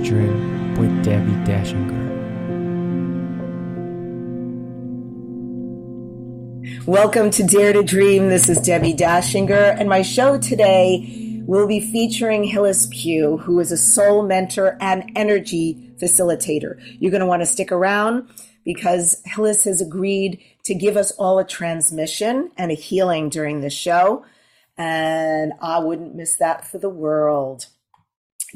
Dream with Debbi Dachinger. Welcome to Dare to Dream. This is Debbi Dachinger, and my show today will be featuring Hillis Pugh, who is a soul mentor and energy facilitator. You're going to want to stick around because Hillis has agreed to give us all a transmission and a healing during the show, and I wouldn't miss that for the world.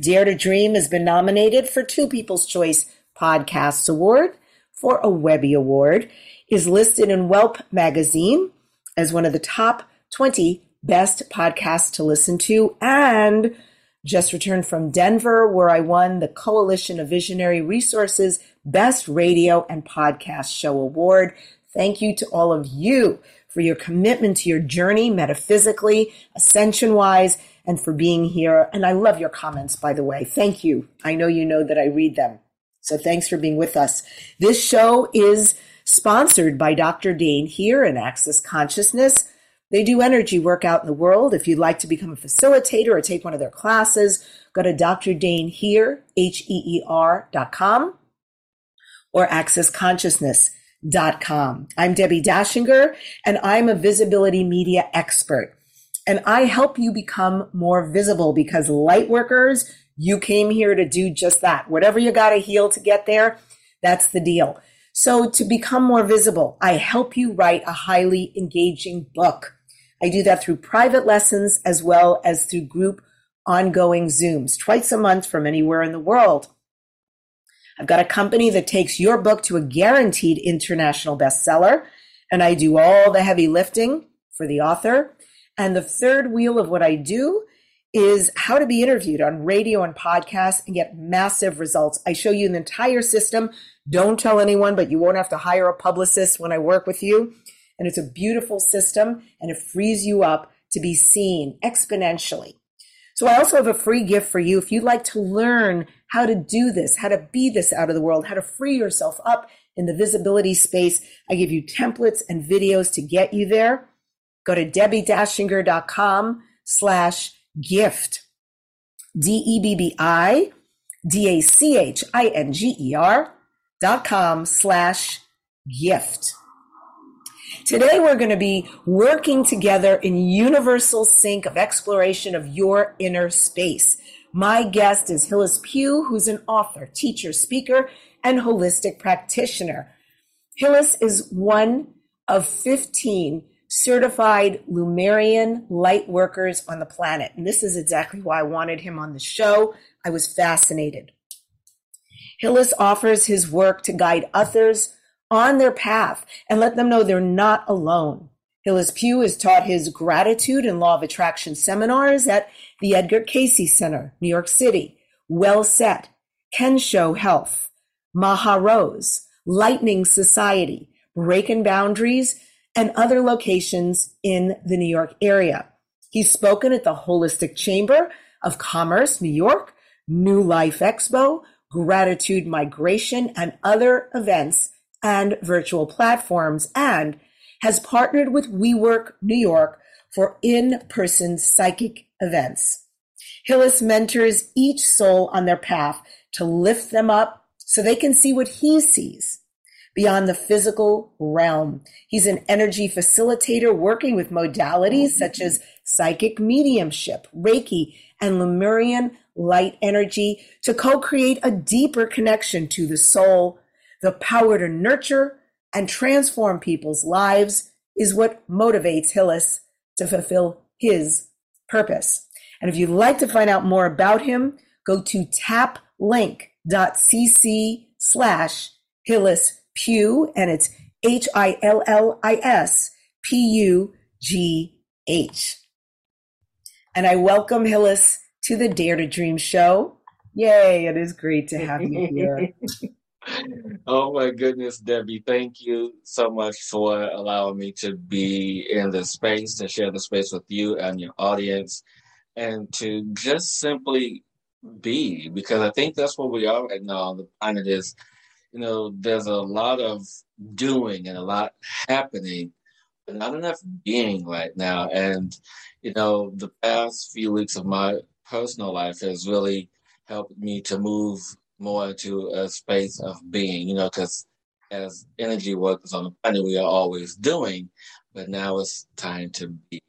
Dare to Dream has been nominated for two People's Choice Podcasts Award, for a Webby Award, is listed in Welp magazine as one of the top 20 best podcasts to listen to, and just returned from Denver, where I won the Coalition of Visionary Resources Best Radio and Podcast Show Award. Thank you to all of you for your commitment to your journey metaphysically, ascension wise, and for being here. And I love your comments, by the way. Thank you. I know you know that I read them. So thanks for being with us. This show is sponsored by Dr. Dain Heer in Access Consciousness. They do energy work out in the world. If you'd like to become a facilitator or take one of their classes, go to Dr. Dain Heer, H-E-E-R dot com or accessconsciousness.com. I'm Debbi Dachinger and I'm a visibility media expert and I help you become more visible because light workers, you came here to do just that. Whatever you got to heal to get there, that's the deal. So to become more visible, I help you write a highly engaging book. I do that through private lessons as well as through group ongoing Zooms twice a month from anywhere in the world. I've got a company that takes your book to a guaranteed international bestseller, and I do all the heavy lifting for the author. And the third wheel of what I do is how to be interviewed on radio and podcasts and get massive results. I show you the entire system. Don't tell anyone, but you won't have to hire a publicist when I work with you. And it's a beautiful system and it frees you up to be seen exponentially. So I also have a free gift for you. If you'd like to learn how to do this, how to be this out of the world, how to free yourself up in the visibility space, I give you templates and videos to get you there. Go to debbidachinger.com slash gift. D-E-B-B-I D-A-C-H-I-N-G-E-R dot com slash gift. Today we're going to be working together in universal sync of exploration of your inner space. My guest is Hillis Pugh, who's an author, teacher, speaker, and holistic practitioner. Hillis is one of 15 certified Lemurian light workers on the planet. And this is exactly why I wanted him on the show. I was fascinated. Hillis offers his work to guide others on their path and let them know they're not alone. Hillis Pugh has taught his gratitude and law of attraction seminars at the Edgar Cayce Center, New York City, Well Set, Kensho Health, Maha Rose, Lightning Society, Breaking Boundaries, and other locations in the New York area. He's spoken at the Holistic Chamber of Commerce, New York, New Life Expo, Gratitude Migration, and other events and virtual platforms, and has partnered with WeWork New York for in-person psychic events. Hillis mentors each soul on their path to lift them up so they can see what he sees beyond the physical realm. He's an energy facilitator working with modalities such as psychic mediumship, Reiki, and Lemurian light energy to co-create a deeper connection to the soul. The power to nurture and transform people's lives is what motivates Hillis to fulfill his purpose. And if you'd like to find out more about him, go to taplink.cc slash Hillis and it's H I L L I S P U G H. And I welcome Hillis to the Dare to Dream show. Yay, it is great to have you here. oh my goodness, Debbi, thank you so much for allowing me to be in this space, to share the space with you and your audience, and to just simply be, because I think that's what we are right now on the planet is you know, there's a lot of doing and a lot happening, but not enough being right now. And, you know, the past few weeks of my personal life has really helped me to move more into a space of being, you know, because as energy workers on the planet, we are always doing, but now it's time to be.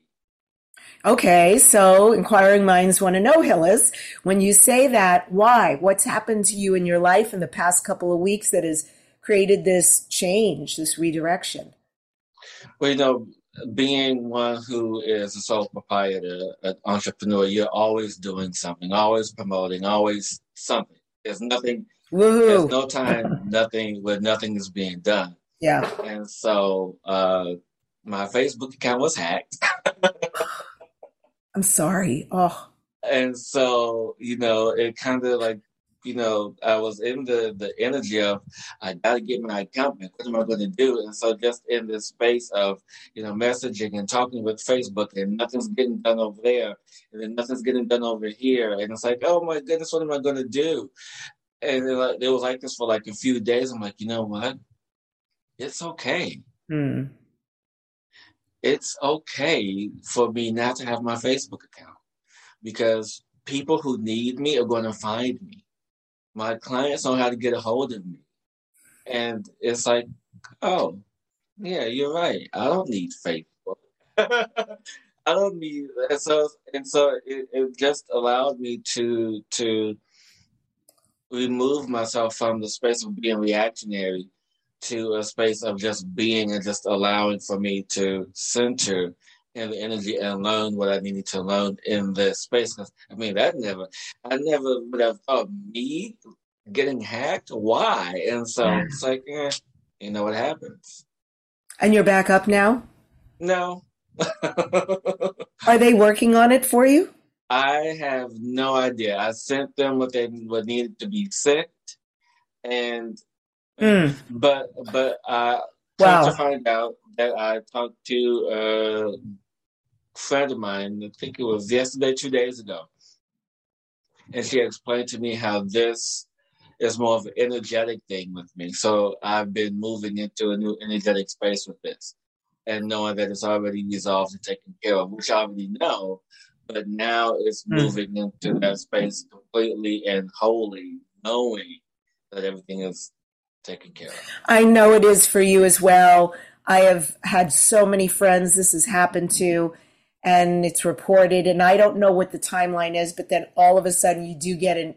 Okay, so inquiring minds want to know, Hillis, when you say that, why? What's happened to you in your life in the past couple of weeks that has created this change, this redirection? Well, you know, being one who is a sole proprietor, an entrepreneur, you're always doing something, always promoting, always something. There's nothing, Woohoo. there's no time, nothing where nothing is being done. Yeah. And so uh, my Facebook account was hacked. I'm sorry. Oh, and so, you know, it kind of like, you know, I was in the, the energy of, I got to get my account back. What am I going to do? And so, just in this space of, you know, messaging and talking with Facebook, and nothing's getting done over there, and then nothing's getting done over here. And it's like, oh my goodness, what am I going to do? And it, like, it was like this for like a few days. I'm like, you know what? It's okay. hmm. It's okay for me not to have my Facebook account because people who need me are going to find me. My clients know how to get a hold of me. And it's like, oh, yeah, you're right. I don't need Facebook. I don't need and so and so it, it just allowed me to to remove myself from the space of being reactionary to a space of just being and just allowing for me to center in the energy and learn what I needed to learn in this space. Cause I mean, that never, I never would have thought me getting hacked. Why? And so Yeah. it's like, eh, you know what happens? And you're back up now? No. Are they working on it for you? I have no idea. I sent them what they what needed to be sent, and Hmm. but but I Wow. to find out that I talked to a friend of mine. I think it was yesterday, two days ago, and she explained to me how this is more of an energetic thing with me. So I've been moving into a new energetic space with this, and knowing that it's already resolved and taken care of, which I already know. But now it's Hmm. moving into that space completely and wholly, knowing that everything is taken care of. I know it is for you as well. I have had so many friends this has happened to, and it's reported. And I don't know what the timeline is, but then all of a sudden you do get an,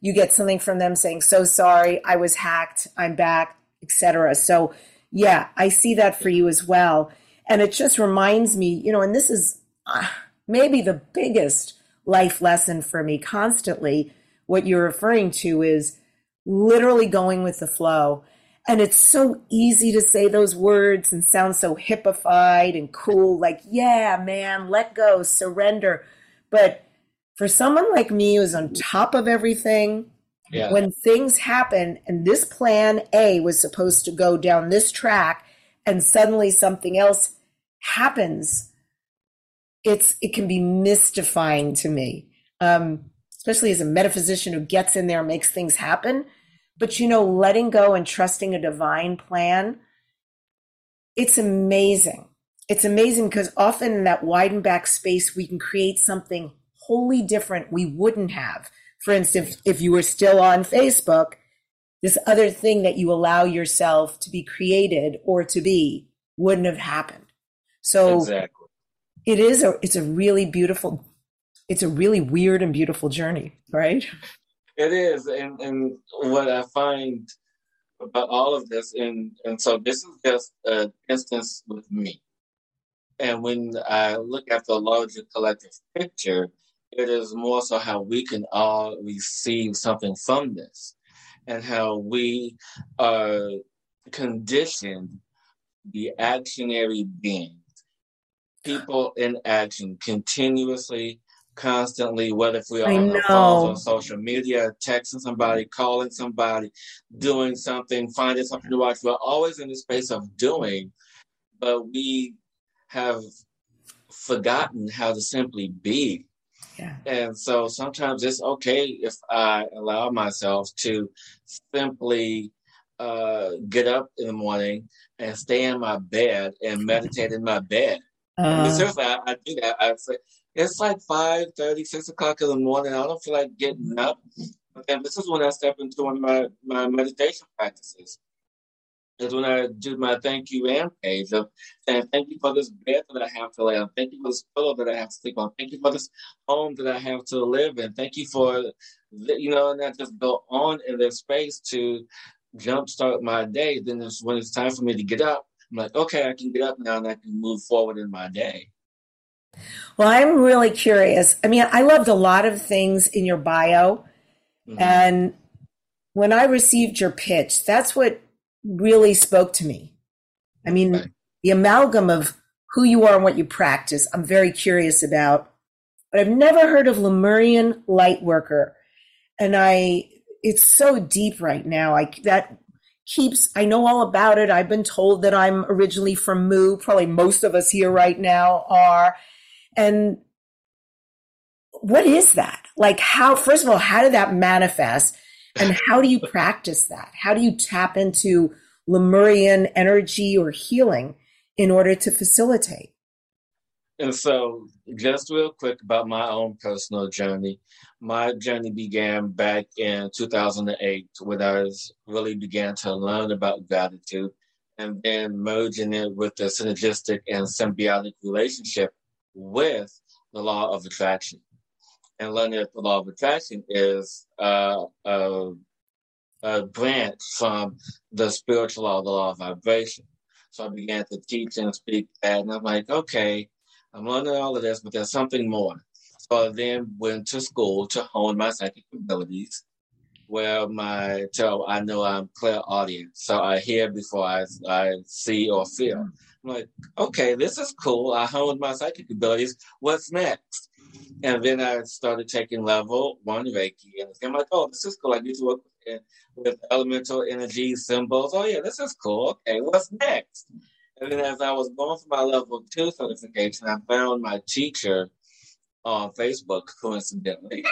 you get something from them saying, "So sorry, I was hacked. I'm back," etc. So yeah, I see that for you as well. And it just reminds me, you know, and this is uh, maybe the biggest life lesson for me constantly. What you're referring to is literally going with the flow. And it's so easy to say those words and sound so hippified and cool, like, yeah, man, let go, surrender. But for someone like me who's on top of everything, Yeah. when things happen and this plan A was supposed to go down this track and suddenly something else happens, it's it can be mystifying to me. Um, especially as a metaphysician who gets in there and makes things happen. But you know, letting go and trusting a divine plan, it's amazing. It's amazing because often in that widened back space, we can create something wholly different we wouldn't have. For instance, if you were still on Facebook, this other thing that you allow yourself to be created or to be wouldn't have happened. So exactly. it is a it's a really beautiful it's a really weird and beautiful journey, right? It is, and and what I find about all of this, and and so this is just an instance with me. And when I look at the larger collective picture, it is more so how we can all receive something from this, and how we are conditioned the actionary beings, people in action continuously constantly, whether if we are on know. phones on social media, texting somebody, calling somebody, doing something, finding something to watch. We're always in the space of doing, but we have forgotten how to simply be. Yeah. And so sometimes it's okay if I allow myself to simply uh, get up in the morning and stay in my bed and meditate in my bed. I mean, Uh, seriously, I, I do that. I it's like five thirty, six o'clock in the morning. I don't feel like getting up, And this is when I step into one of my, my meditation practices. Is when I do my thank you and page of saying thank you for this bed that I have to lay on, thank you for this pillow that I have to sleep on, thank you for this home that I have to live in, thank you for, you know, and I just go on in this space to jumpstart my day. Then it's when it's time for me to get up. I'm like, okay, I can get up now and I can move forward in my day. Well, I'm really curious. I mean, I loved a lot of things in your bio. Mm-hmm. And when I received your pitch, that's what really spoke to me. I mean, right. the amalgam of who you are and what you practice, I'm very curious about. But I've never heard of Lemurian light worker. And I, it's so deep right now. I, that keeps, I know all about it. I've been told that I'm originally from Mu. Probably most of us here right now are. And what is that? Like, how, first of all, how did that manifest? And how do you practice that? How do you tap into Lemurian energy or healing in order to facilitate? And so, just real quick about my own personal journey. My journey began back in 2008 when I really began to learn about gratitude and then merging it with the synergistic and symbiotic relationship with the law of attraction. And learning that the law of attraction is uh, a, a branch from the spiritual law, the law of vibration. So I began to teach and speak that, and I'm like, okay, I'm learning all of this, but there's something more. So I then went to school to hone my psychic abilities, where my so I know I'm clairaudience, so I hear before I I see or feel. Like, okay, this is cool. I honed my psychic abilities. What's next? And then I started taking level one Reiki, and I'm like, oh, this is cool. I get to work with, with elemental energy symbols. Oh yeah, this is cool. Okay, what's next? And then as I was going for my level two certification, I found my teacher on Facebook, coincidentally.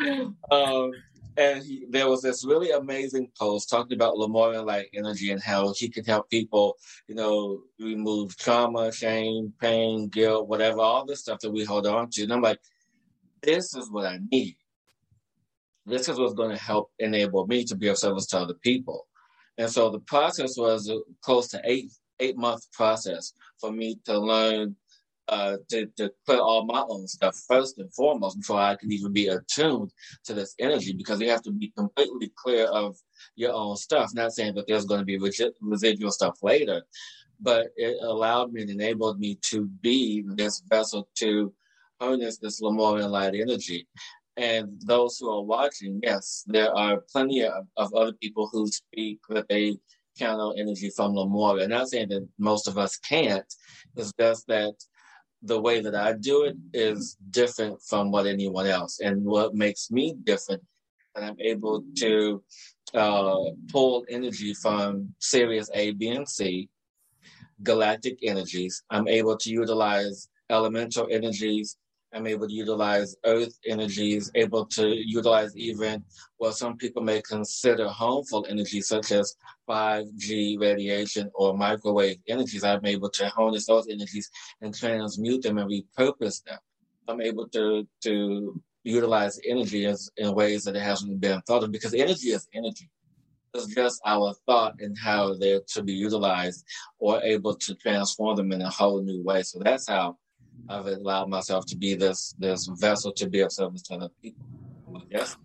um, and he, there was this really amazing post talking about Lemurian light energy and how he can help people, you know, remove trauma, shame, pain, guilt, whatever, all the stuff that we hold on to. And I'm like, this is what I need. This is what's going to help enable me to be of service to other people. And so the process was close to eight eight month process for me to learn uh, to, to put all my own stuff first and foremost before I can even be attuned to this energy because you have to be completely clear of your own stuff. Not saying that there's going to be residual stuff later, but it allowed me and enabled me to be this vessel to harness this Lemurian light energy. And those who are watching, yes, there are plenty of, of other people who speak that they channel energy from Lemuria. Not saying that most of us can't. It's just that the way that I do it is different from what anyone else. And what makes me different, and I'm able to uh, pull energy from Sirius A, B, and C, galactic energies. I'm able to utilize elemental energies I'm able to utilize earth energies, able to utilize even what some people may consider harmful energies, such as 5G radiation or microwave energies. I'm able to harness those energies and transmute them and repurpose them. I'm able to, to utilize energy as, in ways that it hasn't been thought of because energy is energy. It's just our thought and how they're to be utilized or able to transform them in a whole new way. So that's how I've allowed myself to be this this vessel to be of service to other people. Yes.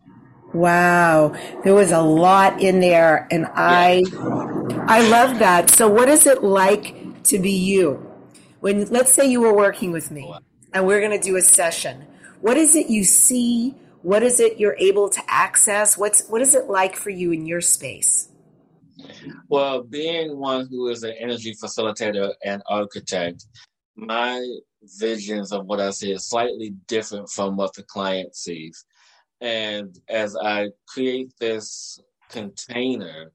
Wow, there was a lot in there, and I I love that. So, what is it like to be you? When let's say you were working with me, and we're going to do a session. What is it you see? What is it you're able to access? What's what is it like for you in your space? Well, being one who is an energy facilitator and architect, my visions of what I see is slightly different from what the client sees. And as I create this container,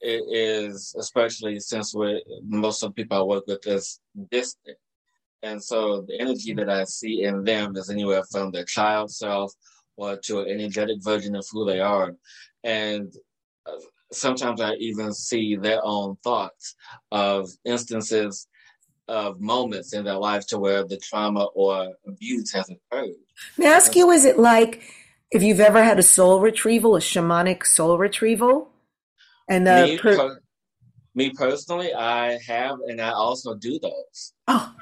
it is especially since we're most of the people I work with is distant. And so the energy that I see in them is anywhere from their child self or to an energetic version of who they are. And uh, sometimes I even see their own thoughts of instances of moments in their life to where the trauma or abuse has occurred. May I ask you, is it like if you've ever had a soul retrieval, a shamanic soul retrieval, and the me, per- per- me personally, I have, and I also do those. oh,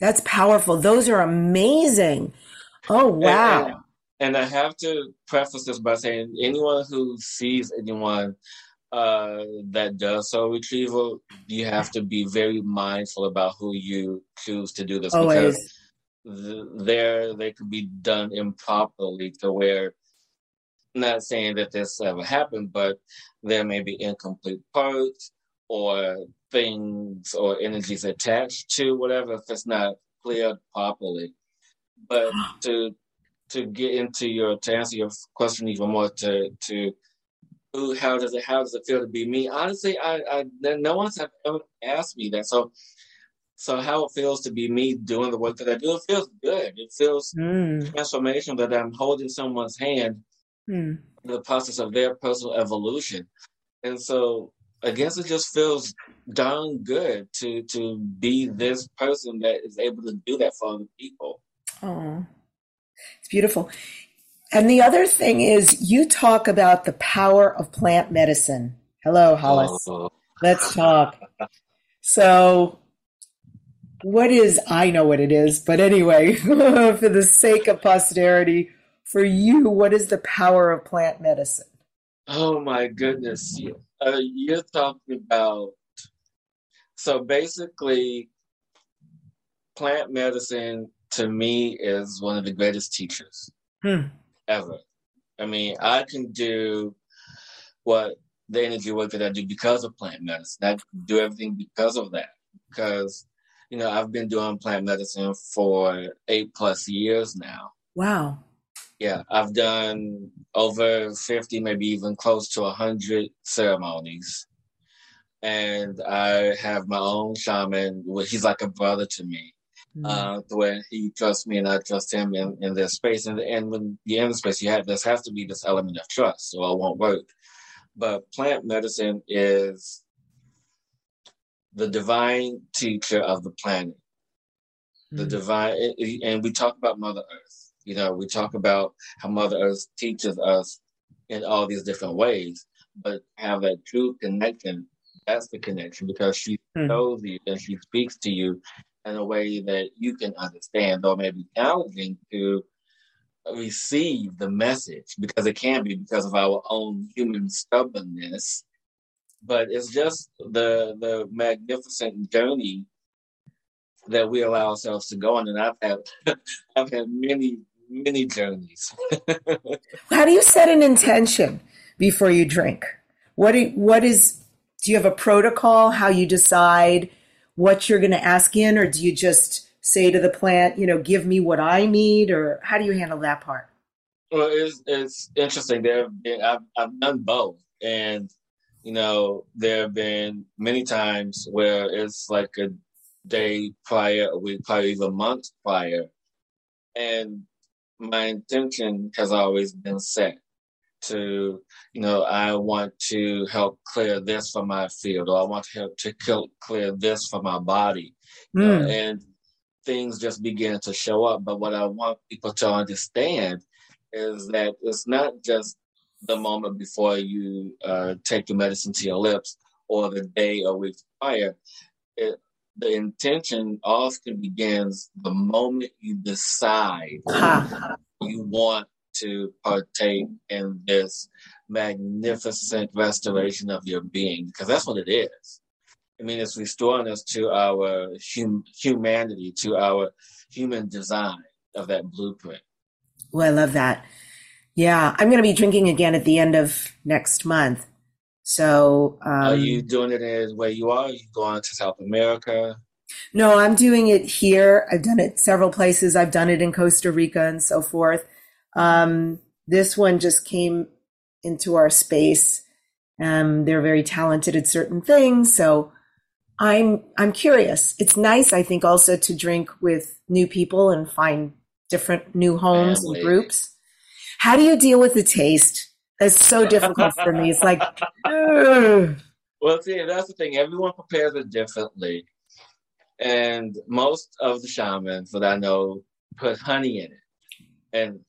that's powerful. Those are amazing. Oh wow! And, and, and I have to preface this by saying, anyone who sees anyone uh, that does soul retrieval, you have to be very mindful about who you choose to do this Always. because th- there they could be done improperly to where not saying that this ever happened, but there may be incomplete parts or things or energies attached to whatever if it's not cleared properly. But to to get into your to answer your question even more to to how does it how does it feel to be me? Honestly, I, I no one's ever asked me that. So so how it feels to be me doing the work that I do, it feels good. It feels Mm, transformation that I'm holding someone's hand mm. in the process of their personal evolution. And so I guess it just feels darn good to to be this person that is able to do that for other people. Oh, it's beautiful. And the other thing is, you talk about the power of plant medicine. Hello, Hollis. Oh, Let's talk. So, what is, I know what it is, but anyway, for the sake of posterity, for you, what is the power of plant medicine? oh my goodness. Uh, you're talking about so basically plant medicine to me is one of the greatest teachers. Hmm. Ever. I mean, I can do what the energy work that I do because of plant medicine. I do everything because of that. Because, you know, I've been doing plant medicine for eight plus years now. Wow. Yeah, I've done over 50, maybe even close to 100 ceremonies. And I have my own shaman. He's like a brother to me Mm. uh, the way he trusts me and I trust him in, in this space. And, and when you're in the space, you have this has to be this element of trust, so it won't work. But plant medicine is the divine teacher of the planet, the Mm. divine, and we talk about Mother Earth. You know, we talk about how Mother Earth teaches us in all these different ways, but have that true connection. That's the connection because she shows you and she speaks to you in a way that you can understand, though it may be challenging to receive the message because it can be because of our own human stubbornness. But it's just the the magnificent journey that we allow ourselves to go on, and I've had I've had many many journeys. How do you set an intention before you drink? What do, what is do you have a protocol how you decide what you're going to ask in or do you just say to the plant, you know, give me what I need or how do you handle that part? Well, it's it's interesting. There, I've I've done both, and you know, there have been many times where it's like a day prior, a week prior, even month prior, and my intention has always been set to, you know, I want to help clear this from my field, or I want to help to kill, clear this from my body, Mm. and things just begin to show up. But what I want people to understand is that it's not just the moment before you uh, take your medicine to your lips or the day or week prior. It, the intention often begins the moment you decide you want to partake in this magnificent restoration of your being, because that's what it is. I mean, it's restoring us to our hum- humanity, to our human design of that blueprint. Well, I love that. Yeah, I'm going to be drinking again at the end of next month. So, um, Are you doing it as where you are? Are you going to South America? No, I'm doing it here. I've done it several places. I've done it in Costa Rica and so forth. Um, this one just came into our space. Um, they're very talented at certain things, so I'm I'm curious. It's nice, I think, also to drink with new people and find different new homes Family. and groups. How do you deal with the taste? That's so difficult for me. It's like, ugh. Well, see, that's the thing. Everyone prepares it differently. And most of the shamans that I know put honey in it. And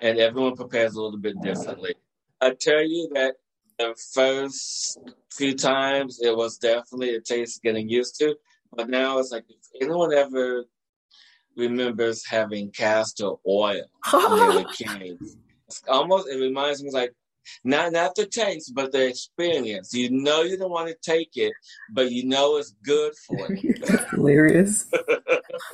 and everyone prepares a little bit differently. I tell you that the first few times it was definitely a taste getting used to, but now it's like if anyone ever remembers having castor oil when they were kids, it's almost it reminds me like not not the taste, but the experience. You know you don't want to take it, but you know it's good for you. Hilarious.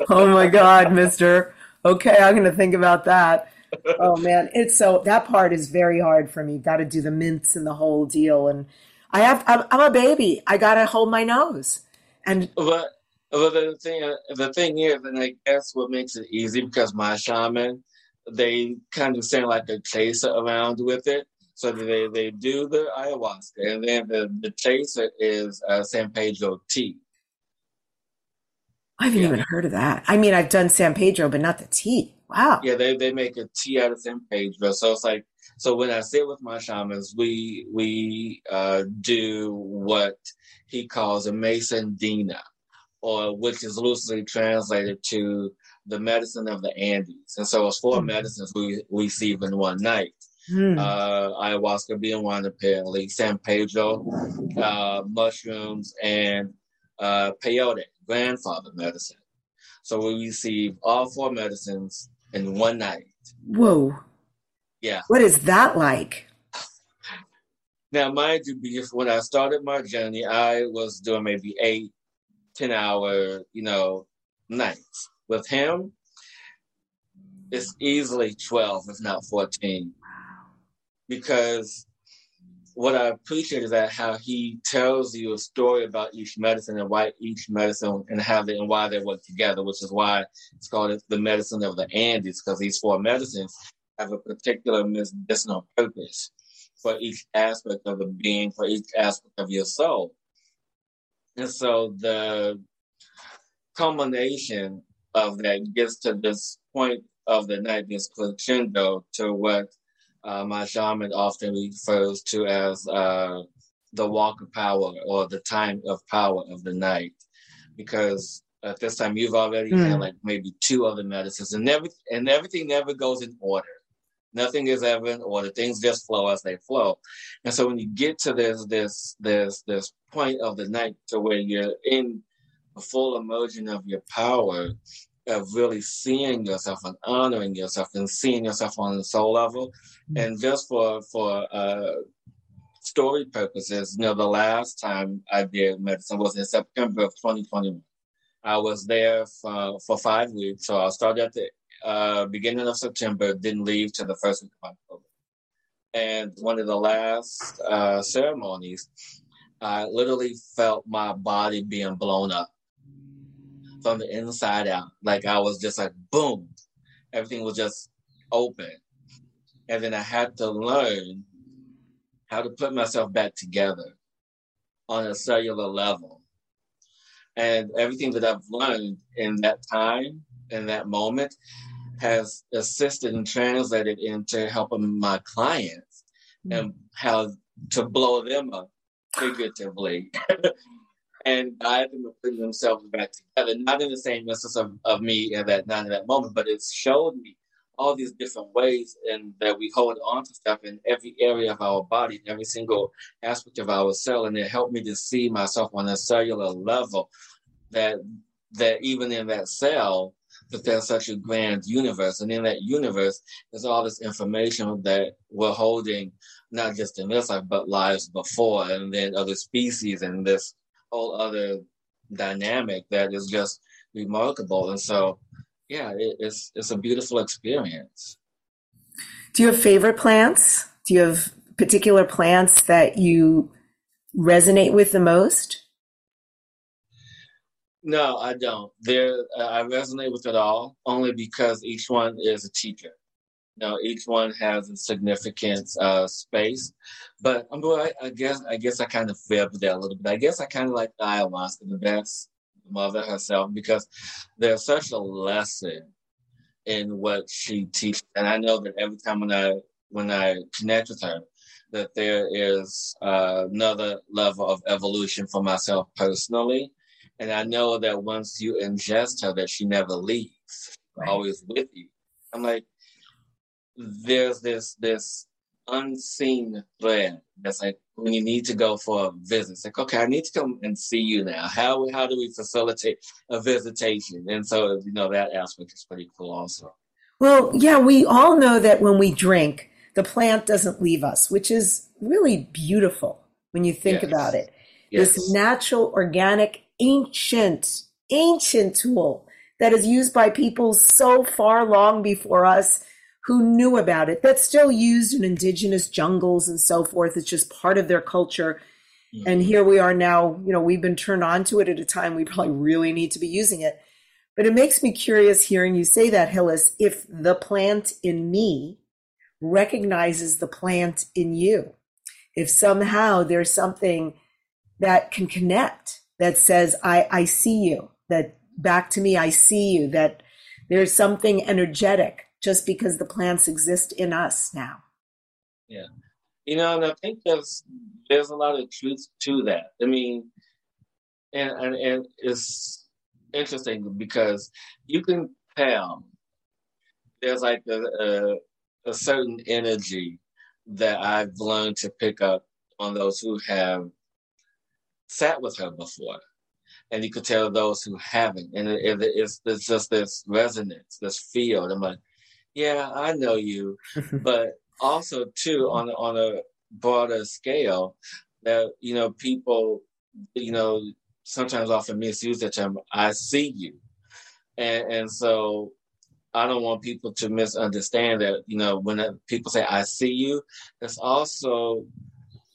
oh my God, Mister. Okay, I'm gonna think about that. Oh man, it's so that part is very hard for me. Got to do the mints and the whole deal, and I have. I'm, I'm a baby. I gotta hold my nose, and but but the thing the thing is, and I guess what makes it easy because my shaman, they kind of send like a chaser around with it. So they, they do the ayahuasca, and then the, the chaser is uh, San Pedro tea. I haven't yeah. even heard of that. I mean, I've done San Pedro, but not the tea. Wow. Yeah, they, they make a tea out of San Pedro. So it's like, so when I sit with my shamans, we we uh, do what he calls a Mason Dina, or which is loosely translated to the medicine of the Andes. And so it's 4 mm-hmm. medicines we, we receive in one night. Mm. Uh, ayahuasca being one apparently, San Pedro, uh, mushrooms, and uh, peyote, grandfather medicine. So we receive all four medicines in one night. Whoa. Yeah. What is that like? Now, mind you, because when I started my journey, I was doing maybe eight, 10 hour, you know, nights. With him, it's easily 12, if not 14 because what I appreciate is that how he tells you a story about each medicine and why each medicine and how they and why they work together, which is why it's called the medicine of the Andes, because these four medicines have a particular medicinal purpose for each aspect of the being, for each aspect of your soul. And so the culmination of that gets to this point of the night, this crescendo to what uh, my shaman often refers to as uh, the walk of power or the time of power of the night, because at this time you've already mm. had like maybe two other medicines, and every and everything never goes in order. Nothing is ever in order. Things just flow as they flow, and so when you get to this this this this point of the night to where you're in a full immersion of your power, of really seeing yourself and honoring yourself and seeing yourself on the soul level. Mm-hmm. And just for for uh, story purposes, you know, the last time I did medicine was in September of 2021. I was there for, for five weeks. So I started at the uh, beginning of September, didn't leave till the first week of October. And one of the last uh, ceremonies, I literally felt my body being blown up from the inside out. Like I was just like, boom, everything was just open. And then I had to learn how to put myself back together on a cellular level. And everything that I've learned in that time, in that moment, has assisted and translated into helping my clients mm-hmm. and how to blow them up figuratively and guide them to put themselves back together, not in the same instance of, of me in that not in that moment, but it's showed me all these different ways and that we hold on to stuff in every area of our body, every single aspect of our cell, and it helped me to see myself on a cellular level that that even in that cell that there's such a grand universe. And in that universe, there's all this information that we're holding, not just in this life, but lives before, and then other species and this whole other dynamic that is just remarkable. And so, yeah, it, it's it's a beautiful experience. Do you have favorite plants? Do you have particular plants that you resonate with the most? No, I don't. There, I resonate with it all only because each one is a teacher. You know, each one has a significant uh, space. But I'm going. I, I guess I guess I kind of fibbed that a little bit. I guess I kind of like the ayahuasca the best, mother herself, because there's such a lesson in what she teaches, and I know that every time when I when I connect with her, that there is uh, another level of evolution for myself personally, and I know that once you ingest her, that she never leaves, right. always with you. I'm like, there's this this unseen thread that's like when you need to go for a visit. It's like, okay, I need to come and see you now. How how do we facilitate a visitation? And so you know that aspect is pretty cool also. Well, yeah, we all know that when we drink, the plant doesn't leave us, which is really beautiful when you think yes. about it. Yes. This natural, organic, ancient, ancient tool that is used by people so far long before us who knew about it, that's still used in indigenous jungles and so forth. It's just part of their culture. Mm-hmm. And here we are now, you know, we've been turned on to it at a time we probably really need to be using it. But it makes me curious hearing you say that, Hillis, if the plant in me recognizes the plant in you. If somehow there's something that can connect that says, I, I see you, that back to me, I see you, that there's something energetic just because the plants exist in us now. Yeah. You know, and I think there's there's a lot of truth to that. I mean, and and, and it's interesting because you can tell there's like a, a, a certain energy that I've learned to pick up on those who have sat with her before. And you could tell those who haven't. And it, it, it's, it's just this resonance, this field. I'm like, yeah, I know you. but also, too, on, on a broader scale, that, you know, people, you know, sometimes often misuse the term, I see you. And, and so I don't want people to misunderstand that, you know, when uh, people say, I see you, that's also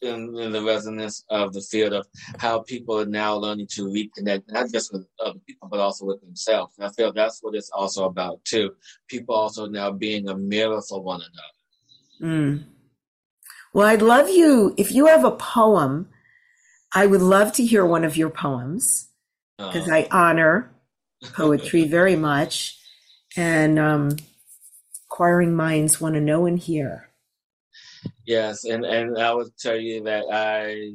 in, in, the resonance of the field of how people are now learning to reconnect, not just with other people, but also with themselves. And I feel that's what it's also about, too. People also now being a mirror for one another. Mm. Well, I'd love you, if you have a poem, I would love to hear one of your poems because uh, I honor poetry very much. And um, inquiring minds want to know and hear. Yes, and and I would tell you that I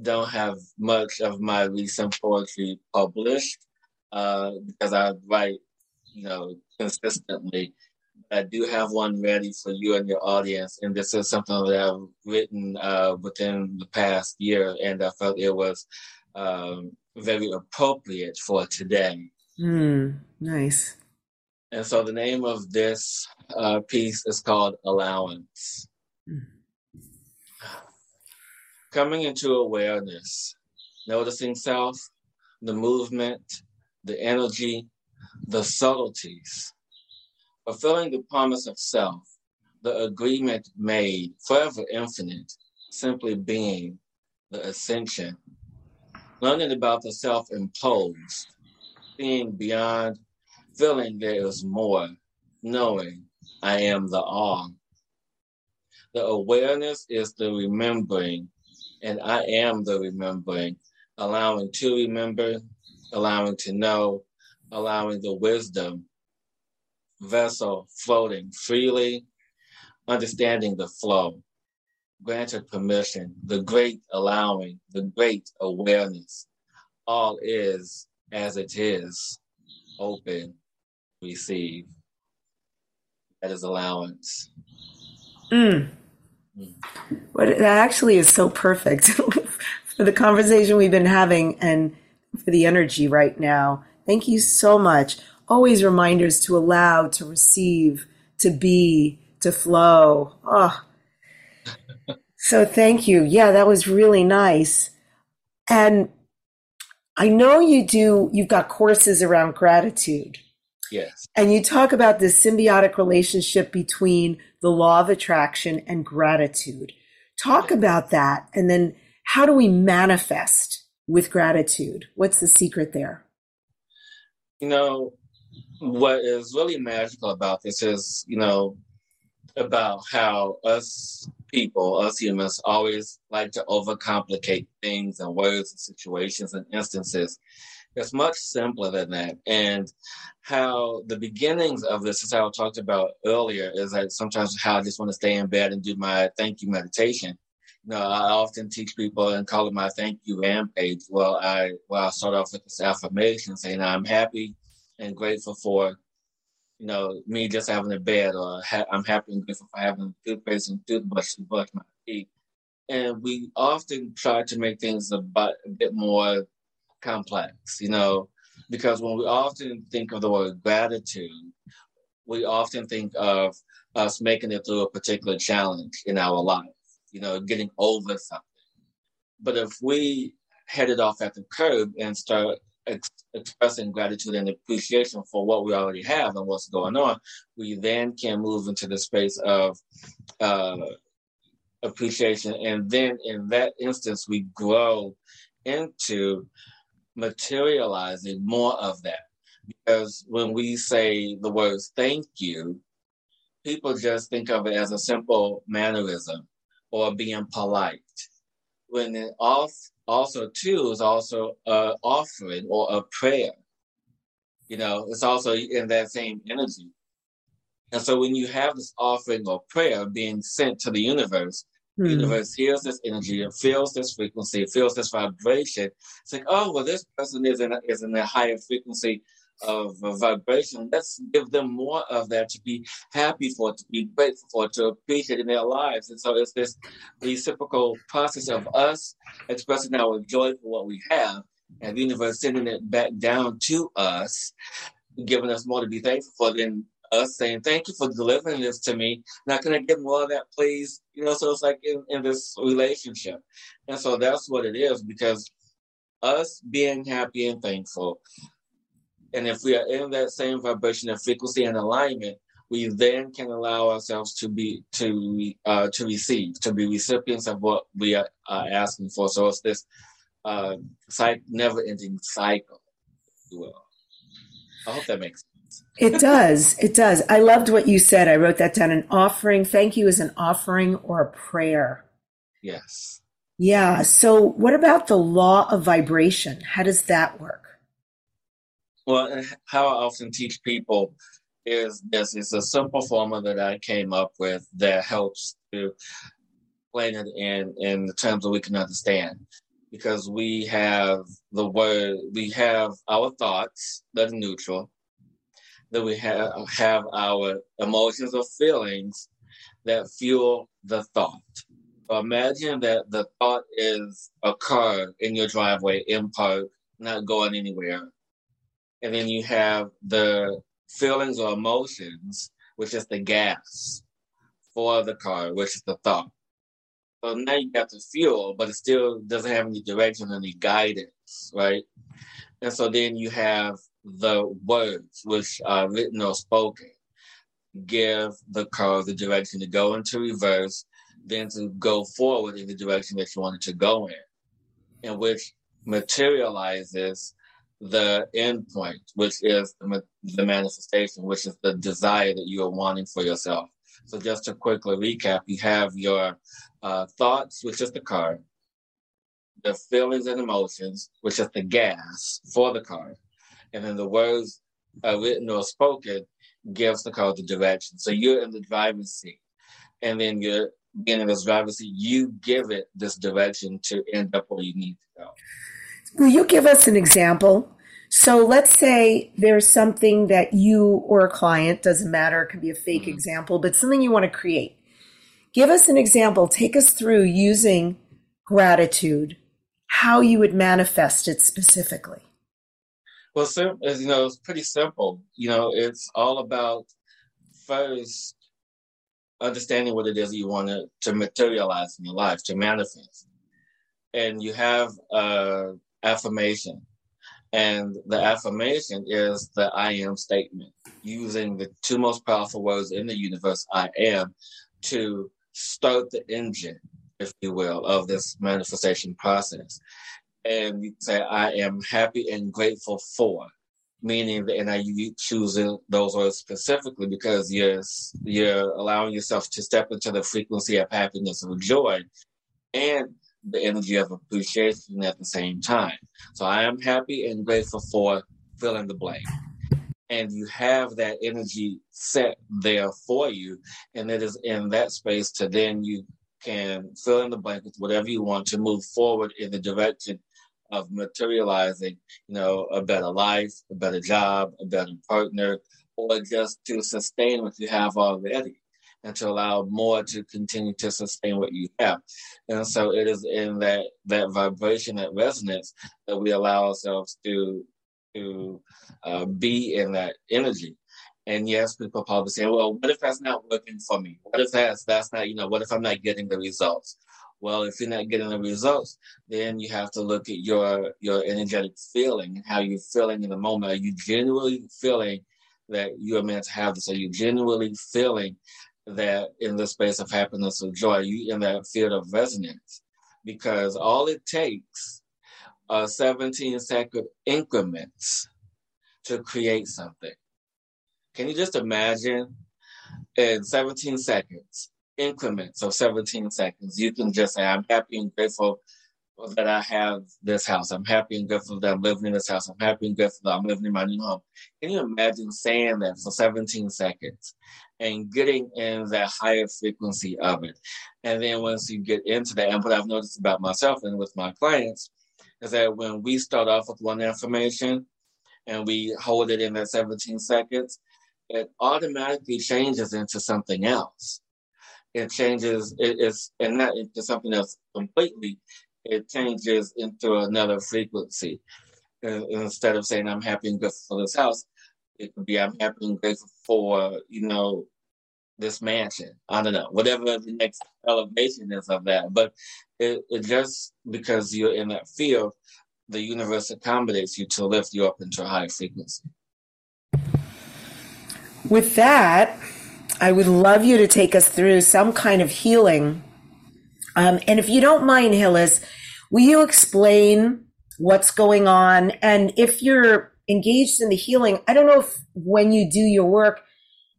don't have much of my recent poetry published uh, because I write, you know, consistently. I do have one ready for you and your audience, and this is something that I've written uh, within the past year, and I felt it was um, very appropriate for today. Mm, nice. And so the name of this uh, piece is called Allowance. Coming into awareness, noticing self, the movement, the energy, the subtleties, fulfilling the promise of self, the agreement made, forever infinite, simply being, the ascension, learning about the self imposed, being beyond feeling there is more, knowing I am the all. The awareness is the remembering, and I am the remembering, allowing to remember, allowing to know, allowing the wisdom, vessel floating freely, understanding the flow, granted permission, the great allowing, the great awareness. All is as it is, open, receive. That is allowance. Mm. Mm. But that actually is so perfect for the conversation we've been having and for the energy right now. Thank you so much. Always reminders to allow, to receive, to be, to flow. Oh. so thank you. Yeah, that was really nice. And I know you do, you've got courses around gratitude. Yes. And you talk about this symbiotic relationship between the law of attraction and gratitude. Talk about that. And then how do we manifest with gratitude? What's the secret there? You know, what is really magical about this is, you know, about how us people, us humans, always like to overcomplicate things and words and situations and instances. It's much simpler than that. And how the beginnings of this, as I talked about earlier, is that sometimes how I just want to stay in bed and do my thank you meditation. You know, I often teach people and call it my thank you rampage. Well, I well I start off with this affirmation saying I'm happy and grateful for you know, me just having a bed, or ha- I'm happy and grateful for having toothpaste and toothbrush to brush my teeth. And we often try to make things a, a bit more complex, you know, because when we often think of the word gratitude, we often think of us making it through a particular challenge in our life, you know, getting over something. But if we head it off at the curb and start ex- expressing gratitude and appreciation for what we already have and what's going on, we then can move into the space of uh, appreciation. And then in that instance, we grow into materializing more of that. Because when we say the words thank you, people just think of it as a simple mannerism or being polite. When it also too is also an offering or a prayer. You know, it's also in that same energy. And so when you have this offering or prayer being sent to the universe, Hmm. The universe hears this energy, feels this frequency, feels this vibration. It's like, oh, well, this person is in a, is in a higher frequency of vibration. Let's give them more of that to be happy for, to be grateful for, to appreciate in their lives. And so it's this reciprocal process of us expressing our joy for what we have, and the universe sending it back down to us, giving us more to be thankful for. Then us saying, Thank you for delivering this to me. Now, can I get more of that, please? You know, so it's like in, in this relationship. And so that's what it is because us being happy and thankful, and if we are in that same vibration of frequency and alignment, we then can allow ourselves to be to uh, to receive, to be recipients of what we are asking for. So it's this uh, never-ending cycle. I hope that makes sense. It does. It does. I loved what you said. I wrote that down. An offering. Thank you is an offering or a prayer. Yes. Yeah. So, what about the law of vibration? How does that work? Well, eh, how I often teach people is this is a simple formula that I came up with that helps to explain it in, in the terms that we can understand. Because we have the word, we have our thoughts that are neutral, that we have, have our emotions or feelings that fuel the thought. So imagine that the thought is a car in your driveway in park, not going anywhere. And then you have the feelings or emotions, which is the gas for the car, which is the thought. So now you got the fuel, but it still doesn't have any direction, any guidance, right? And so then you have the words which are written or spoken give the car the direction to go into reverse, then to go forward in the direction that you wanted to go in, and which materializes the end point, which is the, manifestation, which is the desire that you are wanting for yourself. So just to quickly recap, you have your uh, thoughts, which is the car, the feelings and emotions, which is the gas for the car, and then the words are written or spoken gives the car the direction. So you're in the driver's seat, and then you're being in this driver's seat. You give it this direction to end up where you need to go. Will you give us an example? So let's say there's something that you or a client doesn't matter. It could be a fake mm-hmm. example, but something you want to create. Give us an example. Take us through using gratitude, how you would manifest it specifically. Well, sim- you know, it's pretty simple. You know, it's all about first understanding what it is you want to, to materialize in your life, to manifest. And you have a affirmation. And the affirmation is the I am statement, using the two most powerful words in the universe, I am, to start the engine, if you will, of this manifestation process and you say, I am happy and grateful for, meaning that, and are you choosing those words specifically because you're, you're allowing yourself to step into the frequency of happiness and joy and the energy of appreciation at the same time. So I am happy and grateful for filling the blank. And you have that energy set there for you. And it is in that space to then you can fill in the blank with whatever you want to move forward in the direction of materializing, you know, a better life, a better job, a better partner, or just to sustain what you have already and to allow more to continue to sustain what you have. And so it is in that that vibration, that resonance, that we allow ourselves to to uh, be in that energy. And yes, people probably say, "Well, what if that's not working for me? What if that's that's not you know? What if I'm not getting the results?" Well, if you're not getting the results, then you have to look at your your energetic feeling how you're feeling in the moment. Are you genuinely feeling that you are meant to have this? Are you genuinely feeling that in the space of happiness or joy, you in that field of resonance, because all it takes are 17 second increments to create something. Can you just imagine in 17 seconds, increments of 17 seconds, you can just say, I'm happy and grateful that I have this house. I'm happy and grateful that I'm living in this house. I'm happy and grateful that I'm living in my new home. Can you imagine saying that for 17 seconds and getting in that higher frequency of it? And then once you get into that, and what I've noticed about myself and with my clients is that when we start off with one information and we hold it in that 17 seconds, it automatically changes into something else. It changes, it is, and not into something else completely it changes into another frequency. And instead of saying I'm happy and grateful for this house, it could be I'm happy and grateful for, you know, this mansion. I don't know, whatever the next elevation is of that. But it, it just because you're in that field, the universe accommodates you to lift you up into a higher frequency. With that, I would love you to take us through some kind of healing. Um, and if you don't mind, Hillis, will you explain what's going on? And if you're engaged in the healing, I don't know if when you do your work,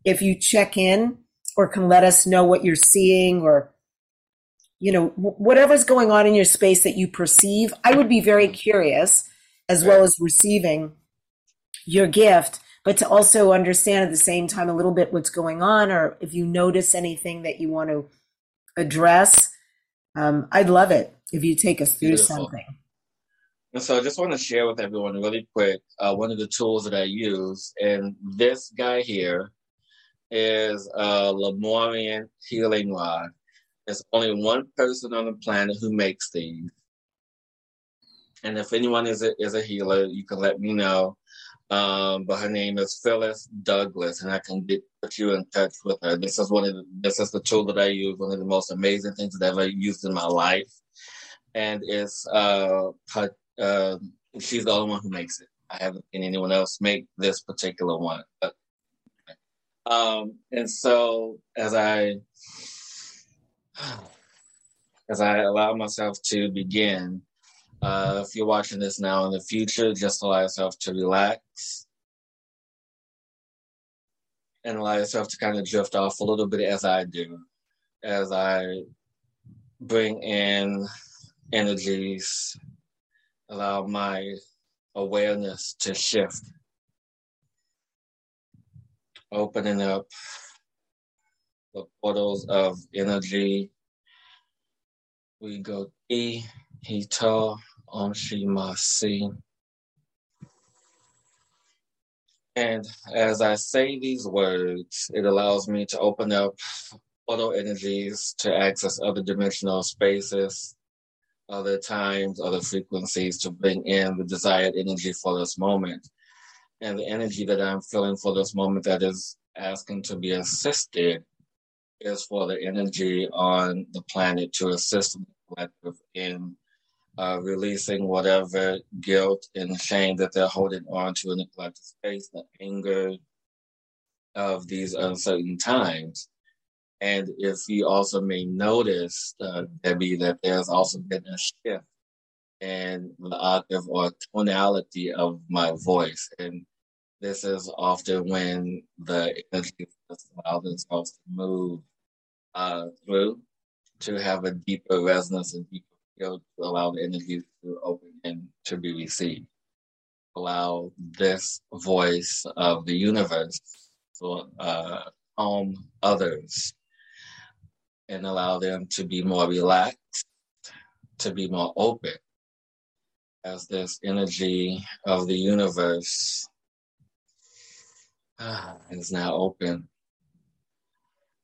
if you check in or can let us know what you're seeing or you know whatever's going on in your space that you perceive. I would be very curious as well as receiving your gift but to also understand at the same time a little bit what's going on or if you notice anything that you want to address um, I'd love it if you take us through Beautiful. something. And so I just want to share with everyone really quick uh, one of the tools that I use. And this guy here is a Lemurian healing rod. There's only one person on the planet who makes these. And if anyone is a, is a healer, you can let me know. Um, but her name is Phyllis Douglas, and I can get put you in touch with her. This is one of the, this is the tool that I use, one of the most amazing things that I've ever used in my life, and it's uh, uh, she's the only one who makes it. I haven't seen anyone else make this particular one, but um, and so as I as I allow myself to begin, uh, if you're watching this now in the future, just allow yourself to relax and allow yourself to kind of drift off a little bit as I do, as I bring in energies, allow my awareness to shift, opening up the portals of energy. We go E, Hito, Onshimasi. And as I say these words, it allows me to open up portal energies to access other dimensional spaces, other times, other frequencies to bring in the desired energy for this moment. And the energy that I'm feeling for this moment that is asking to be assisted is for the energy on the planet to assist the collective in uh, releasing whatever guilt and shame that they're holding on to in the collective space, the anger of these uncertain times. And if you also may notice, uh, Debbi, that there's also been a shift in the octave or tonality of my voice. And this is often when the energy allow themselves to move uh, through to have a deeper resonance and deeper to allow the energy to open and to be received. Allow this voice of the universe to uh, calm others and allow them to be more relaxed, to be more open as this energy of the universe is now open.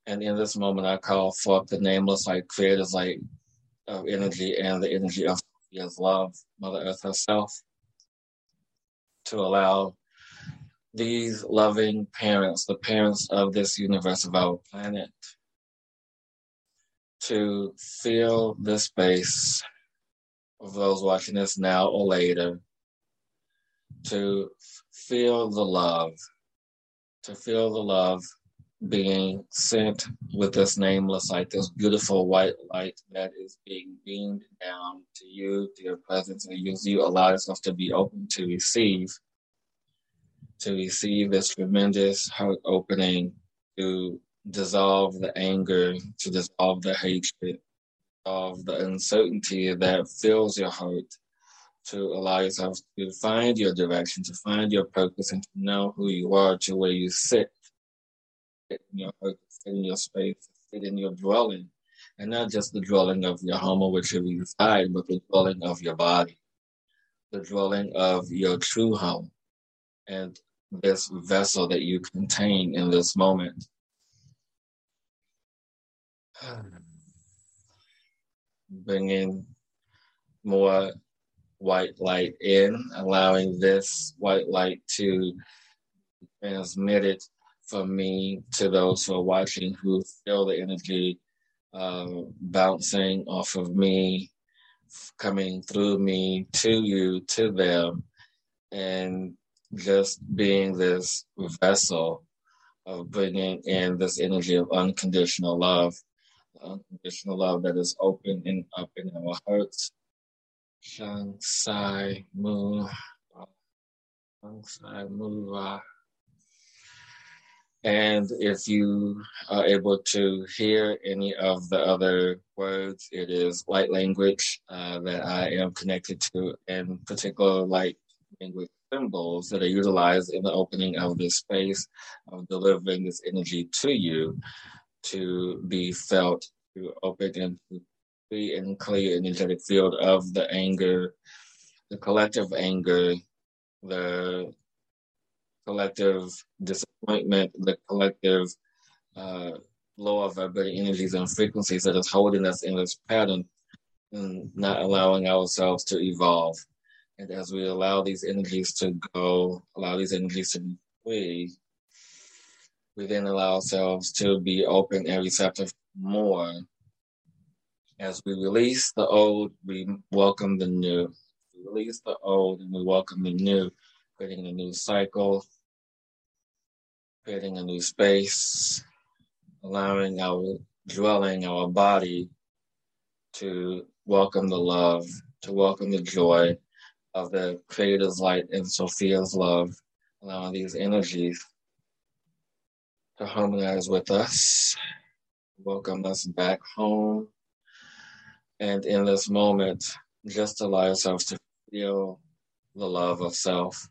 And in this moment, I call forth the nameless light, creators light of energy and the energy of Sophia's love, Mother Earth herself, to allow these loving parents, the parents of this universe, of our planet, to feel the space of those watching this now or later, to feel the love, to feel the love being sent with this nameless light, this beautiful white light that is being beamed down to you, to your presence, and use you allow yourself to be open to receive, to receive this tremendous heart opening, to dissolve the anger, to dissolve the hatred, of the uncertainty that fills your heart, to allow yourself to find your direction, to find your purpose, and to know who you are, to where you sit in your sit in your space, sit in your dwelling, and not just the dwelling of your home or which you reside, but the dwelling of your body, the dwelling of your true home, and this vessel that you contain in this moment. Bringing more white light in, allowing this white light to transmit it from me to those who are watching who feel the energy uh, bouncing off of me, coming through me to you, to them, and just being this vessel of bringing in this energy of unconditional love unconditional love that is open and up in our hearts. Shang Sai Mu. Shang Sai Mu. And if you are able to hear any of the other words, it is light language uh, that I am connected to, in particular light language symbols that are utilized in the opening of this space of delivering this energy to you to be felt to open and to free and clear energetic field of the anger, the collective anger, the collective disappointment, the collective uh, lower vibrating energies and frequencies that is holding us in this pattern and not allowing ourselves to evolve. And as we allow these energies to go, allow these energies to be free, we then allow ourselves to be open and receptive more. As we release the old, we welcome the new. We release the old and we welcome the new, creating a new cycle, creating a new space, allowing our dwelling, our body to welcome the love, to welcome the joy of the Creator's light and Sophia's love, allowing these energies to harmonize with us, welcome us back home. And in this moment, just allow yourself to feel the love of self,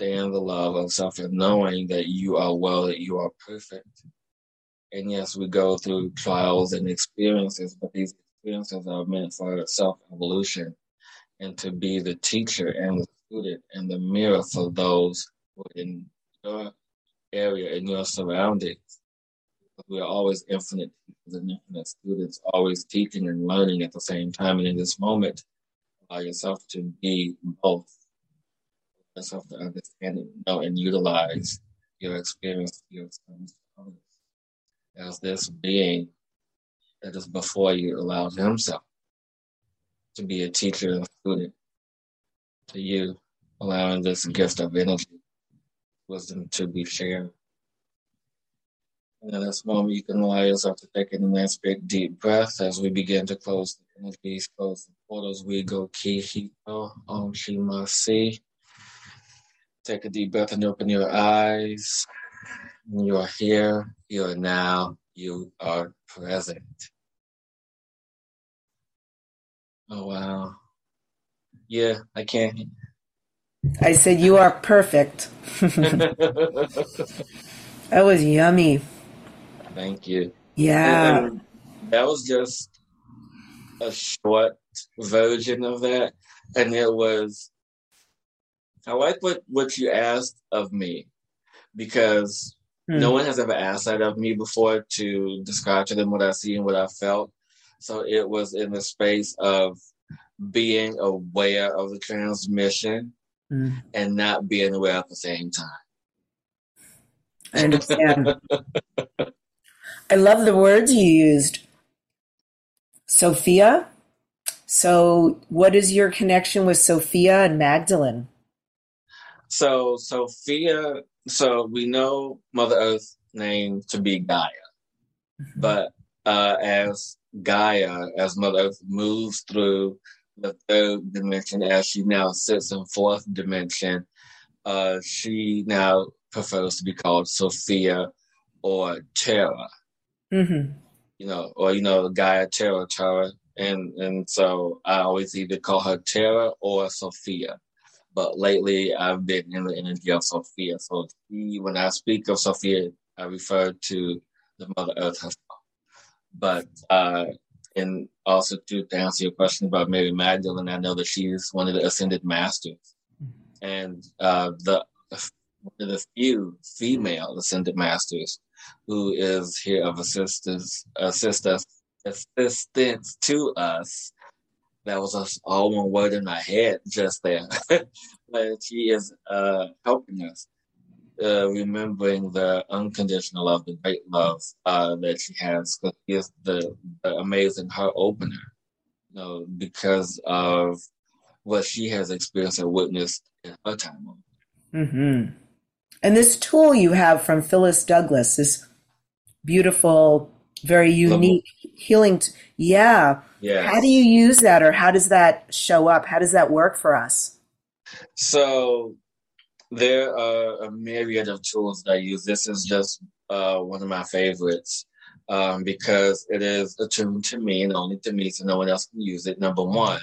in the love of self, and knowing that you are well, that you are perfect. And yes, we go through trials and experiences, but these experiences are meant for self evolution and to be the teacher and the student and the mirror for those in your area in your surroundings. We are always infinite teachers and infinite students, always teaching and learning at the same time. And in this moment, allow yourself to be both. Yourself to understand and know and utilize your experience, your experience as this being that is before you allows himself to be a teacher and student to you, allowing this gift of energy wisdom to be shared. And in this moment, you can allow yourself to take a nice big deep breath as we begin to close the energies, close the portals. We go ki hito, om shima si. Take a deep breath and open your eyes. You are here, you are now, you are present. Oh, wow. Yeah, I can't I said, You are perfect. that was yummy. Thank you. Yeah. And that was just a short version of that. And it was, I like what, what you asked of me because Hmm. no one has ever asked that of me before to describe to them what I see and what I felt. So it was in the space of being aware of the transmission Mm. and not being aware at the same time. I understand. I love the words you used. Sophia. So, what is your connection with Sophia and Magdalene? So Sophia, so we know Mother Earth name to be Gaia, but uh, as Gaia, as Mother Earth moves through the third dimension, as she now sits in fourth dimension, uh, she now prefers to be called Sophia or Terra, Mm-hmm. you know, or you know, Gaia, Terra, Terra, and and so I always either call her Terra or Sophia. But lately, I've been in the energy of Sophia. So she, when I speak of Sophia, I refer to the Mother Earth herself. But uh, and also to, to answer your question about Mary Magdalene, I know that she is one of the ascended masters, and uh, the the few female ascended masters who is here of assistance, assist us, assistance to us. That was just all one word in my head just there. but she is uh, helping us, uh, remembering the unconditional love, the great love uh, that she has. Because she is the, the amazing heart opener, you know, because of what she has experienced and witnessed in her time. Mm-hmm. And this tool you have from Phyllis Douglas, this beautiful, very unique healing. T- yeah. Yeah. How do you use that, or how does that show up? How does that work for us? So there are a myriad of tools that I use. This is just uh, one of my favorites um, because it is attuned to me and only to me, so no one else can use it. Number one.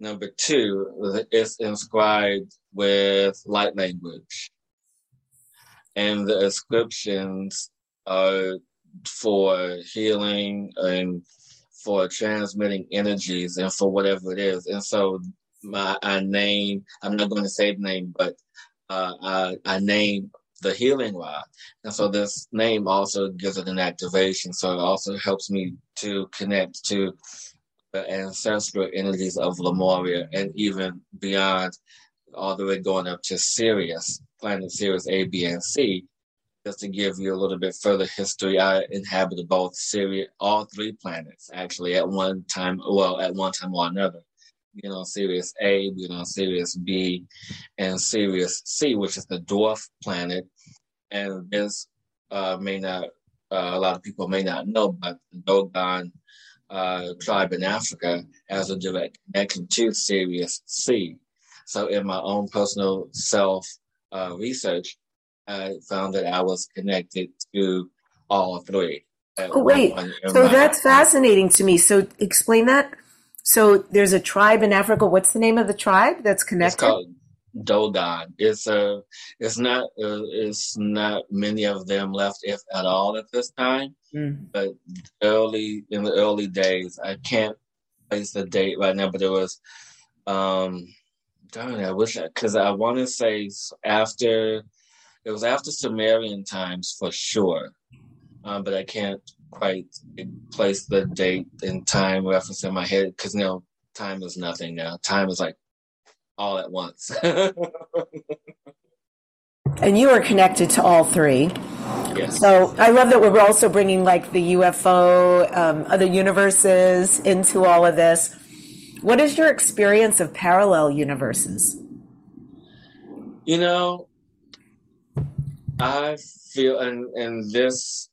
Number two, it's inscribed with light language, and the inscriptions are for healing and for transmitting energies and for whatever it is. And so my I name I'm not going to say the name, but uh, I, I name the healing rod, and so this name also gives it an activation. So it also helps me to connect to the ancestral energies of Lemuria and even beyond, all the way going up to Sirius, planet Sirius A, B, and C. Just to give you a little bit further history, I inhabited both Sirius, all three planets actually at one time. Well, at one time or another you know, Sirius A, you know, Sirius B, and Sirius C, which is the dwarf planet. And this uh, may not, uh, a lot of people may not know, but the Dogon uh, tribe in Africa has a direct connection to Sirius C. So in my own personal self uh, research, I found that I was connected to all three. Oh, wait. So that's fascinating to me. So explain that. So there's a tribe in Africa. What's the name of the tribe that's connected? It's called Dogon. It's a. It's not. Uh, it's not many of them left, if at all, at this time. Mm. But early in the early days, I can't place the date right now, but it was. Um, darn, it, I wish I because I want to say after. It was after Sumerian times for sure, um, but I can't quite place the date and time reference in my head because you know time is nothing now. Time is like all at once. and you are connected to all three. yes. So I love that we're also bringing like the UFO, um, other universes into all of this. What is your experience of parallel universes? You know, I feel, and and this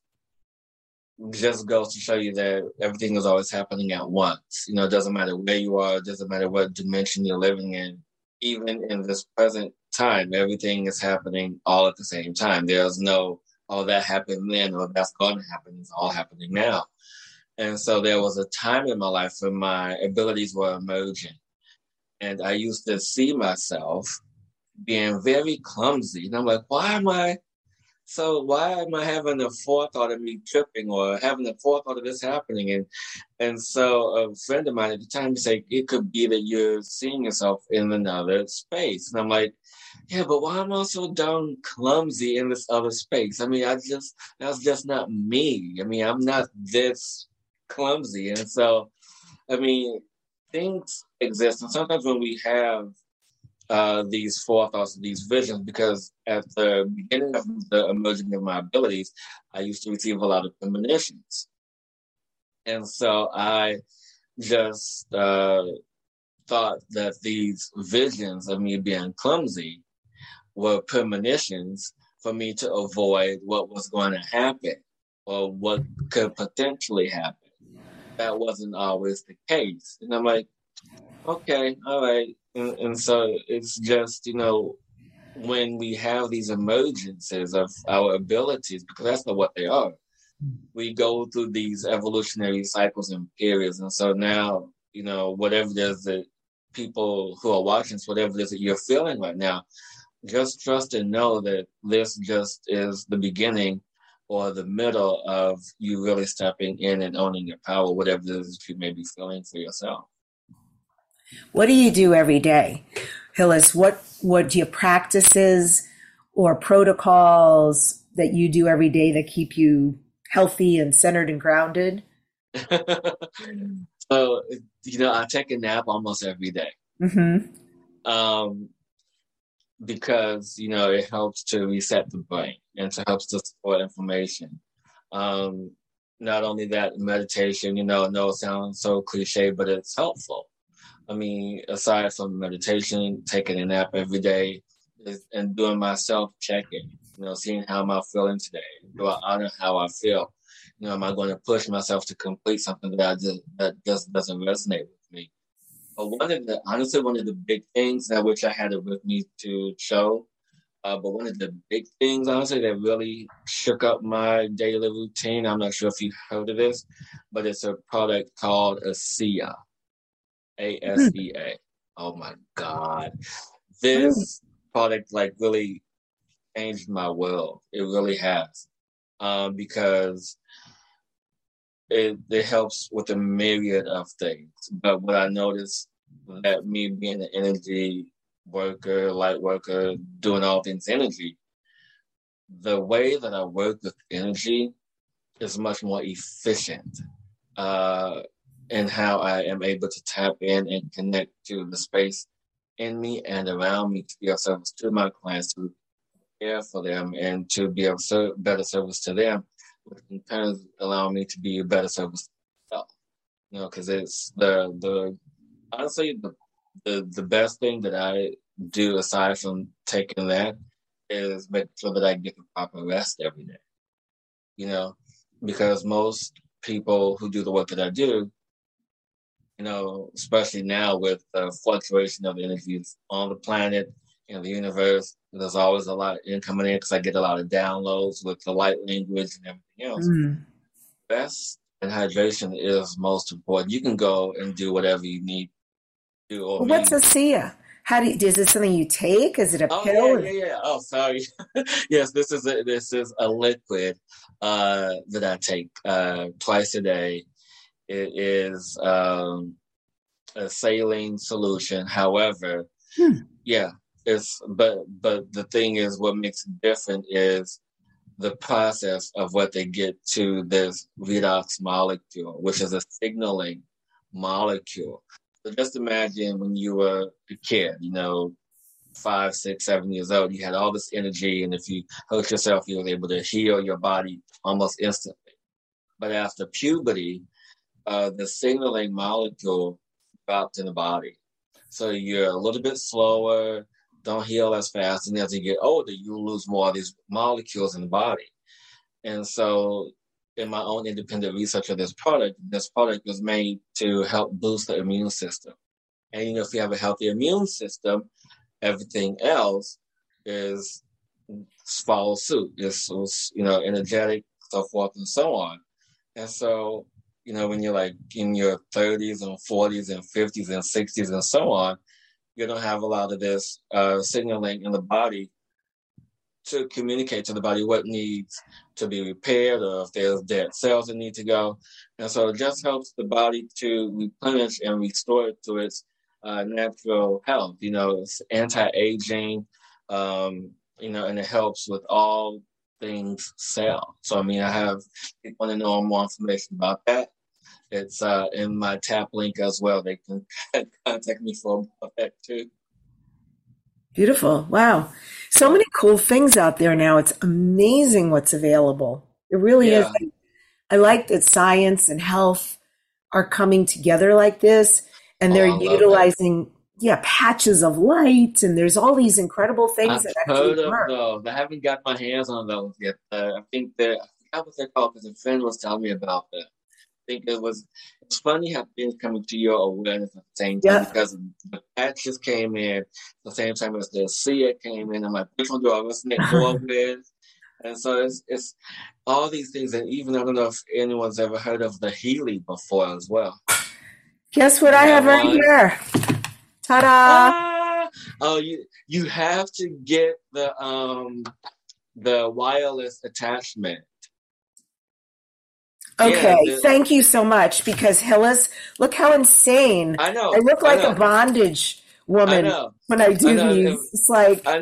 just goes to show you that everything is always happening at once. You know, it doesn't matter where you are, it doesn't matter what dimension you're living in. Even in this present time, everything is happening all at the same time. There's no, oh, that happened then, or that's going to happen. It's all happening now. And so there was a time in my life when my abilities were emerging. And I used to see myself being very clumsy. And I'm like, why am I so why am I having the forethought of me tripping or having the forethought of this happening? And and so a friend of mine at the time said it could be that you're seeing yourself in another space. And I'm like, yeah, but why am I so darn clumsy in this other space? I mean, I just that's just not me. I mean, I'm not this clumsy. And so I mean, things exist. And sometimes when we have uh, these forethoughts, these visions, because at the beginning of the emerging of my abilities, I used to receive a lot of premonitions. And so I just uh, thought that these visions of me being clumsy were premonitions for me to avoid what was going to happen or what could potentially happen. That wasn't always the case. And I'm like, okay, all right and, and so it's just, you know, when we have these emergences of our abilities, because that's not what they are, we go through these evolutionary cycles and periods. And so now, you know, whatever it is that people who are watching, whatever it is that you're feeling right now, just trust and know that this just is the beginning or the middle of you really stepping in and owning your power, whatever it is that you may be feeling for yourself. What do you do every day? Hillis, what, what do you practices or protocols that you do every day that keep you healthy and centered and grounded? so, you know, I take a nap almost every day. Mm-hmm. Um, because, you know, it helps to reset the brain and to helps to support inflammation. Um, not only that, meditation, you know, no, it sounds so cliche, but it's helpful. I mean, aside from meditation, taking a nap every day, and doing my self checking, you know, seeing how am I feeling today? Do I honor how I feel? You know, am I going to push myself to complete something that I just that just doesn't resonate with me? But one of the honestly one of the big things that which I had it with me to show, uh, but one of the big things honestly that really shook up my daily routine. I'm not sure if you heard of this, but it's a product called ASEA. A S E A. Oh my God. This product like really changed my world. It really has. Um, because it, it helps with a myriad of things. But what I noticed that me being an energy worker, light worker, doing all things energy, the way that I work with energy is much more efficient. Uh, and how I am able to tap in and connect to the space in me and around me to be of service to my clients, to care for them, and to be of ser- better service to them, which in turn allow me to be a better service to myself. You know, because it's the the honestly the, the the best thing that I do aside from taking that is make sure that I get the proper rest every day. You know, because most people who do the work that I do you know, especially now with the fluctuation of energies on the planet and the universe. There's always a lot of coming in because I get a lot of downloads with the light language and everything else. Mm. Rest and hydration is most important. You can go and do whatever you need to do. Well, what's ASEA? How do you, is it something you take? Is it a oh, pill? Yeah, yeah, yeah. Oh, sorry. yes, this is a, this is a liquid uh, that I take uh, twice a day it is um, a saline solution. However, hmm. yeah, it's but but the thing is, what makes it different is the process of what they get to this redox molecule, which is a signaling molecule. So just imagine when you were a kid, you know, five, six, seven years old, you had all this energy, and if you hurt yourself, you were able to heal your body almost instantly. But after puberty, uh, the signaling molecule dropped in the body. So you're a little bit slower, don't heal as fast, and as you get older, you lose more of these molecules in the body. And so, in my own independent research of this product, this product was made to help boost the immune system. And you know, if you have a healthy immune system, everything else is follow suit. It's you know energetic, so forth and so on. And so you know, when you're like in your 30s and 40s and 50s and 60s and so on, you don't have a lot of this uh, signaling in the body to communicate to the body what needs to be repaired or if there's dead cells that need to go. And so it just helps the body to replenish and restore it to its uh, natural health. You know, it's anti-aging, um, you know, and it helps with all things cell. So, I mean, I have, you want to know more information about that, it's uh, in my tap link as well. They can contact me for that too. Beautiful. Wow. So many cool things out there now. It's amazing what's available. It really Yeah. is. I like that science and health are coming together like this and Oh, they're it. utilizing, yeah, patches of light and there's all these incredible things I've that heard actually of work. those. I haven't got my hands on those yet. Uh, I think that I forgot what they're called because a friend was telling me about that. I think it was. It's funny how things come into your awareness at the same time Yeah. because the patches came in at the same time as the ASEA came in. I'm like, which one do I resonate more with? And so it's it's all these things, and even I don't know if anyone's ever heard of the Healy before as well. Guess what I have right one. here? Ta-da! Ah! Oh, you you have to get the um the wireless attachment. Okay, Yeah, the- thank you so much because Hillis, look how insane. I know. I look like know, a bondage woman know. when I do I know, these. It's like, I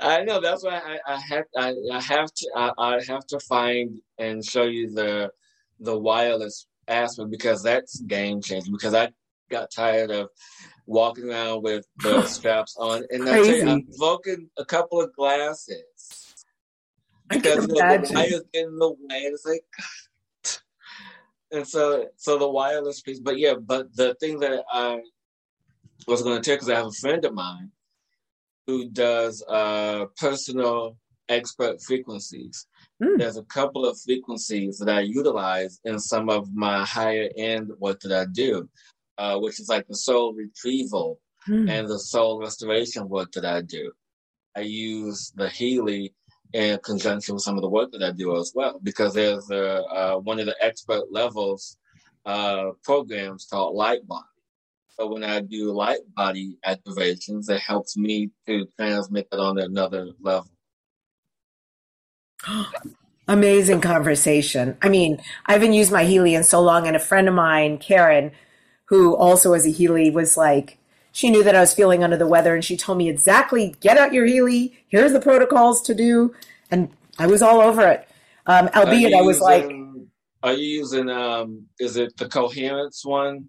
I know. That's why I, I have I, I have to I, I have to find and show you the the wireless aspect because that's game changing. Because I got tired of walking around with the straps on, and I tell you, Crazy. I've broken a couple of glasses. I because know, the wires in the way. and It's like, and so so the wireless piece. But yeah, but the thing that I was going to tell because I have a friend of mine who does uh, personal expert frequencies. Hmm. There's a couple of frequencies that I utilize in some of my higher end work that I do, uh, which is like the soul retrieval Hmm. and the soul restoration work that I do. I use the Healy in conjunction with some of the work that I do as well, because there's a, uh, one of the expert levels uh, programs called Light Body. So when I do light body activations, it helps me to transmit it on another level. Amazing conversation. I mean, I haven't used my Healy in so long, and a friend of mine, Karen, who also has a Healy, was like, she knew that I was feeling under the weather, and she told me exactly, get out your Healy. Here's the protocols to do, and I was all over it. Um, albeit, I was like, are you using, um, is it the coherence one?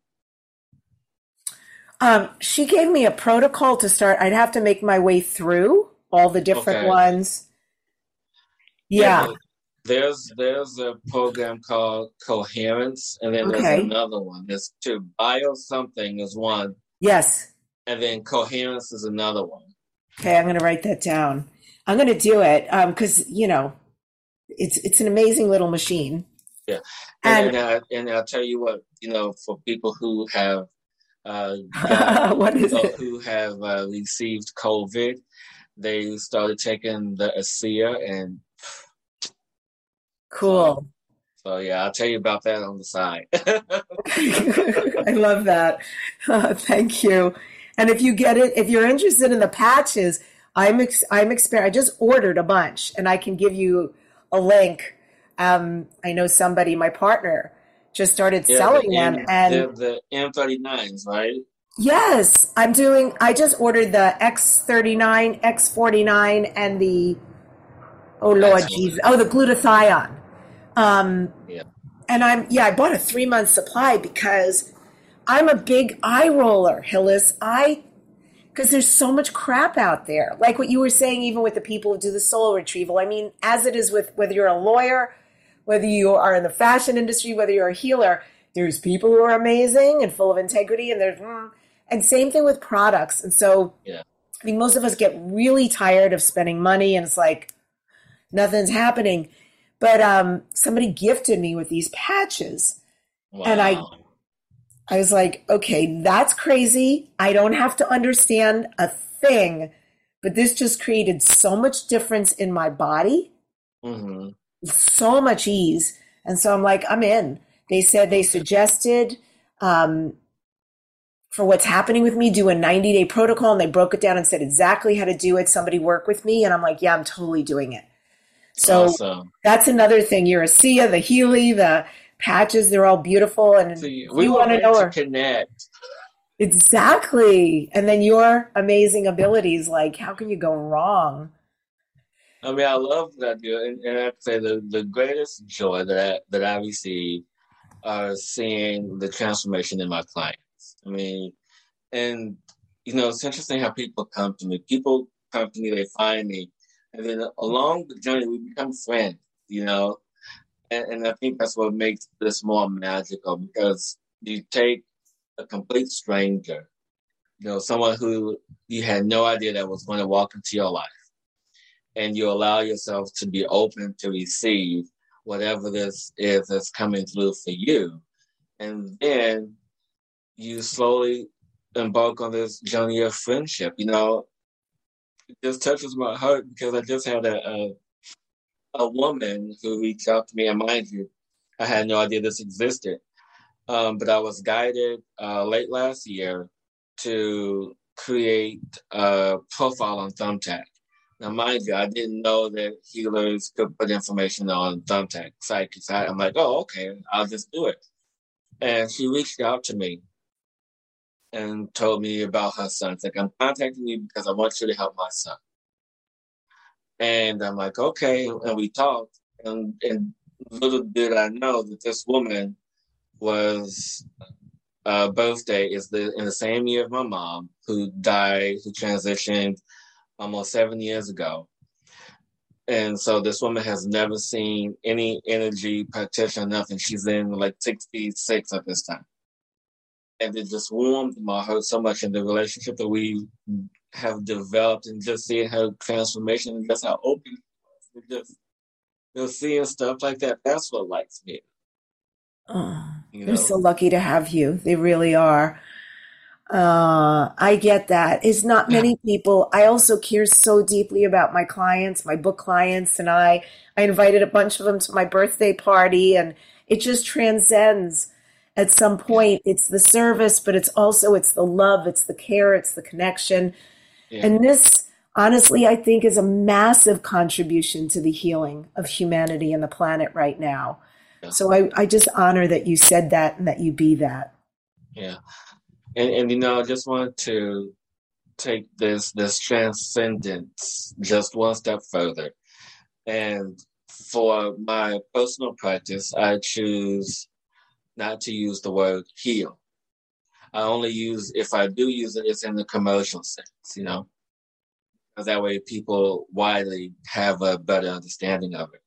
um, she gave me a protocol to start. I'd have to make my way through all the different Okay. ones. Yeah. but There's there's a program called Coherence, and then Okay. there's another one. There's two. Bio something is one, Yes. and then Coherence is another one. Okay, I'm going to write that down. I'm going to do it because you know, it's it's an amazing little machine. And And and, I, and I'll tell you what, you know, for people who have uh, got, what is it? who have uh, received COVID, they started taking the ASEA, and Cool. so yeah, I'll tell you about that on the side. I love that. Uh, thank you. And if you get it, if you're interested in the patches, I'm ex- I'm exper- I just ordered a bunch, and I can give you a link. Um, I know somebody, my partner, just started Yeah, selling the them, and the, the X39s, right? Yes, I'm doing. I just ordered the X39, X49, and the oh lord, Jesus, oh the glutathione. Um, Yeah. and I'm yeah, I bought a three month supply because I'm a big eye roller, Hillis. I because there's so much crap out there, like what you were saying, even with the people who do the soul retrieval. I mean, as it is with whether you're a lawyer, whether you are in the fashion industry, whether you're a healer, there's people who are amazing and full of integrity, and there's mm, and same thing with products. And so, Yeah. I think most of us get really tired of spending money, and it's like nothing's happening. But um, somebody gifted me with these patches. Wow. And I- I was like, okay, that's crazy. I don't have to understand a thing, but this just created so much difference in my body, hmm so much ease. And so I'm like, I'm in. They said they suggested um, for what's happening with me, do a 90 day protocol. And they broke it down and said exactly how to do it. Somebody work with me. And I'm like, yeah, I'm totally doing it. So Awesome. that's another thing. You're ASEA, the Healy, the patches, they're all beautiful. And See, we want to know to her. connect. Exactly. And then your amazing abilities, like how can you go wrong? I mean, I love what I do, and, and I have to say the, the greatest joy that I, that I receive are seeing the transformation in my clients. I mean, and you know, it's interesting how people come to me. People come to me, they find me, and then along the journey, we become friends. You know, and, and I think that's what makes this more magical because you take a complete stranger, you know, someone who you had no idea that was going to walk into your life and you allow yourself to be open to receive whatever this is that's coming through for you. And then you slowly embark on this journey of friendship. You know, it just touches my heart because I just had a, a, a woman who reached out to me, and mind you, I had no idea this existed. Um, but I was guided uh, late last year to create a profile on Thumbtack. Now, mind you, I didn't know that healers could put information on Thumbtack. Cause I, I'm like, oh, okay, I'll just do it. And she reached out to me and told me about her son. It's like, I'm contacting you because I want you to help my son. And I'm like, okay. And we talked. And, and little did I know that this woman was uh, birthday is the in the same year of my mom, who died, who transitioned almost seven years ago. And so this woman has never seen any energy practitioner, nothing. She's in like 66 at this time. And it just warmed my heart so much in the relationship that we have developed and just seeing her transformation and just how open she was. just you know, seeing stuff like that, that's what lights me. Oh, You they're know? so lucky to have you. They really are. Uh, I get that. It's not many people. I also care so deeply about my clients, my book clients, and I. I invited a bunch of them to my birthday party, and it just transcends. At some point, it's the service, but it's also it's the love, it's the care, it's the connection, Yeah. and this, honestly, I think is a massive contribution to the healing of humanity and the planet right now. Yeah. So I, I just honor that you said that and that you be that. Yeah. And and you know, I just wanted to take this this transcendence just one step further. And for my personal practice, I choose not to use the word heal. I only use if I do use it, it's in the commercial sense, you know. That way people widely have a better understanding of it.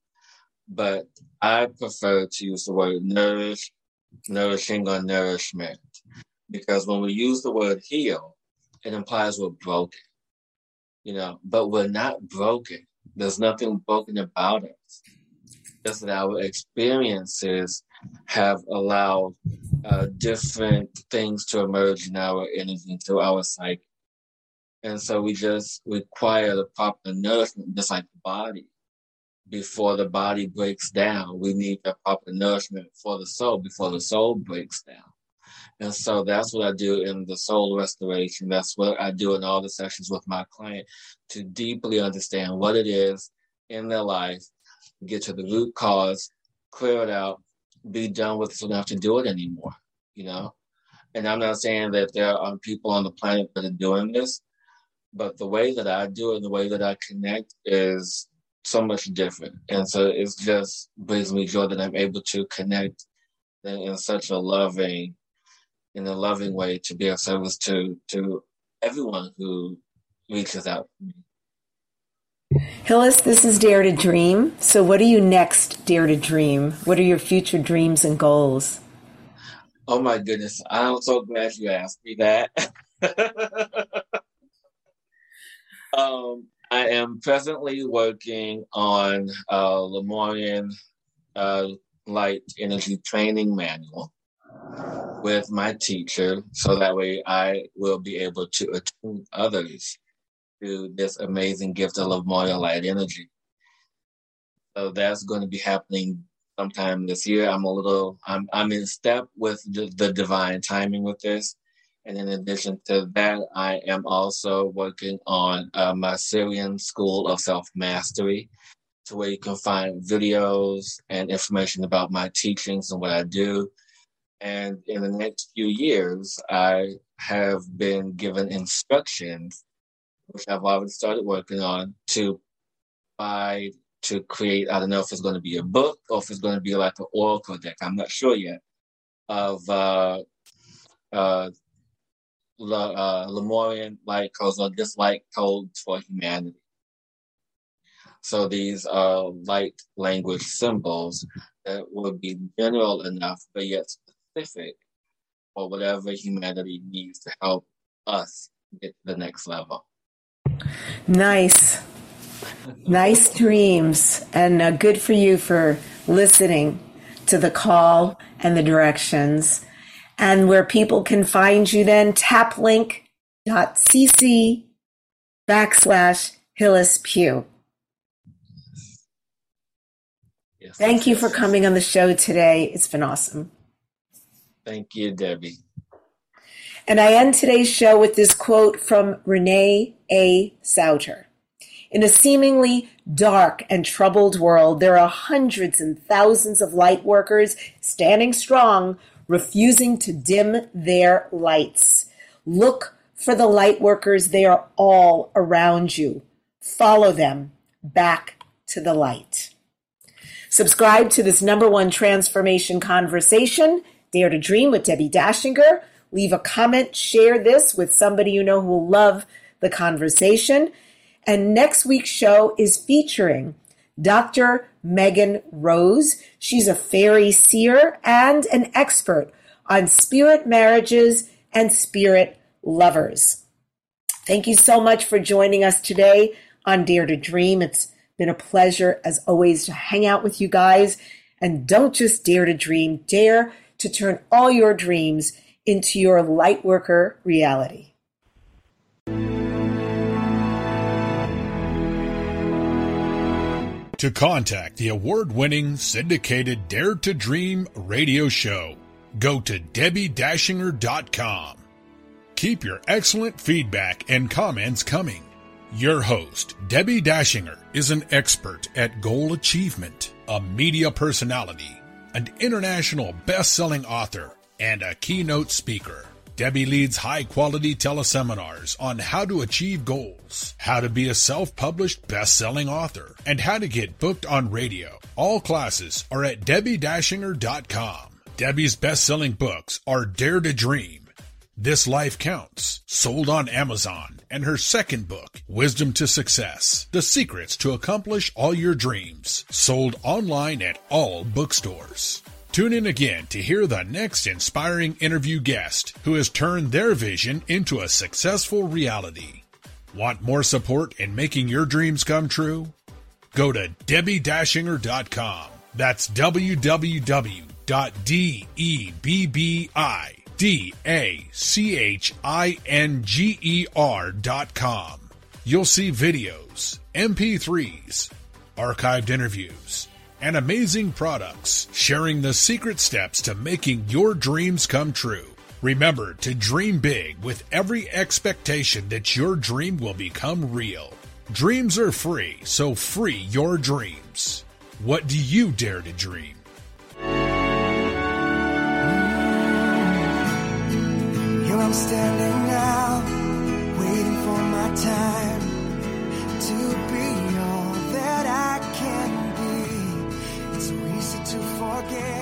But I prefer to use the word nourish, nourishing or nourishment because when we use the word heal, it implies we're broken, you know, but we're not broken. There's nothing broken about us. Just that our experiences have allowed uh, different things to emerge in our energy, into our psyche. And so we just require the proper nourishment, just like the body. Before the body breaks down, we need the proper nourishment for the soul before the soul breaks down. And so that's what I do in the soul restoration. That's what I do in all the sessions with my client to deeply understand what it is in their life, get to the root cause, clear it out, be done with it so they don't have to do it anymore, you know? And I'm not saying that there are people on the planet that are doing this, but the way that I do it, the way that I connect is so much different. And so it's just brings me joy that I'm able to connect in such a loving, in a loving way to be of service to to everyone who reaches out to me. Hillis, this is Dare to Dream. So, what are you next, Dare to Dream? What are your future dreams and goals? Oh my goodness, I'm so glad you asked me that. um, I am presently working on a Lemurian uh, Light Energy Training Manual with my teacher, so that way I will be able to attune others to this amazing gift of Lemurian Light Energy. So that's going to be happening sometime this year. I'm a little, I'm, I'm in step with the, the divine timing with this. And in addition to that, I am also working on uh, my Sirian School of Self Mastery, to where you can find videos and information about my teachings and what I do. And in the next few years, I have been given instructions, which I've already started working on, to buy to create. I don't know if it's going to be a book or if it's going to be like an oracle deck. I'm not sure yet. Of uh, uh, uh, Lemurian light codes or dislike codes for humanity. So these are light language symbols that would be general enough, but yet specific for whatever humanity needs to help us get to the next level. Nice. nice dreams. And uh, good for you for listening to the call and the directions and where people can find you then taplink.cc backslash Hillis Pugh. Yes. Thank you for coming on the show today. It's been awesome. Thank you, Debbi. And I end today's show with this quote from Renee A. Sauter. In a seemingly dark and troubled world, there are hundreds and thousands of light workers standing strong refusing to dim their lights. Look for the light workers. They are all around you. Follow them back to the light. Subscribe to this number one transformation conversation, Dare to Dream with Debbi Dachinger. Leave a comment, share this with somebody you know who will love the conversation. And next week's show is featuring Dr. Megan Rose. She's a fairy seer and an expert on spirit marriages and spirit lovers. Thank you so much for joining us today on Dare to Dream. It's been a pleasure, as always, to hang out with you guys. And don't just dare to dream, dare to turn all your dreams into your lightworker reality. To contact the award winning syndicated Dare to Dream radio show, go to DebbiDachinger.com. Keep your excellent feedback and comments coming. Your host, Debbi Dachinger, is an expert at goal achievement, a media personality, an international best selling author, and a keynote speaker. Debbi leads high quality teleseminars on how to achieve goals, how to be a self published best selling author, and how to get booked on radio. All classes are at DebbiDachinger.com. Debbi's best selling books are Dare to Dream, This Life Counts, sold on Amazon, and her second book, Wisdom to Success The Secrets to Accomplish All Your Dreams, sold online at all bookstores. Tune in again to hear the next inspiring interview guest who has turned their vision into a successful reality. Want more support in making your dreams come true? Go to DebbiDachinger.com. That's www.debbidachinger.com. You'll see videos, MP3s, archived interviews, and amazing products, sharing the secret steps to making your dreams come true. Remember to dream big with every expectation that your dream will become real. Dreams are free, so free your dreams. What do you dare to dream? Here I'm standing now, waiting for my time to can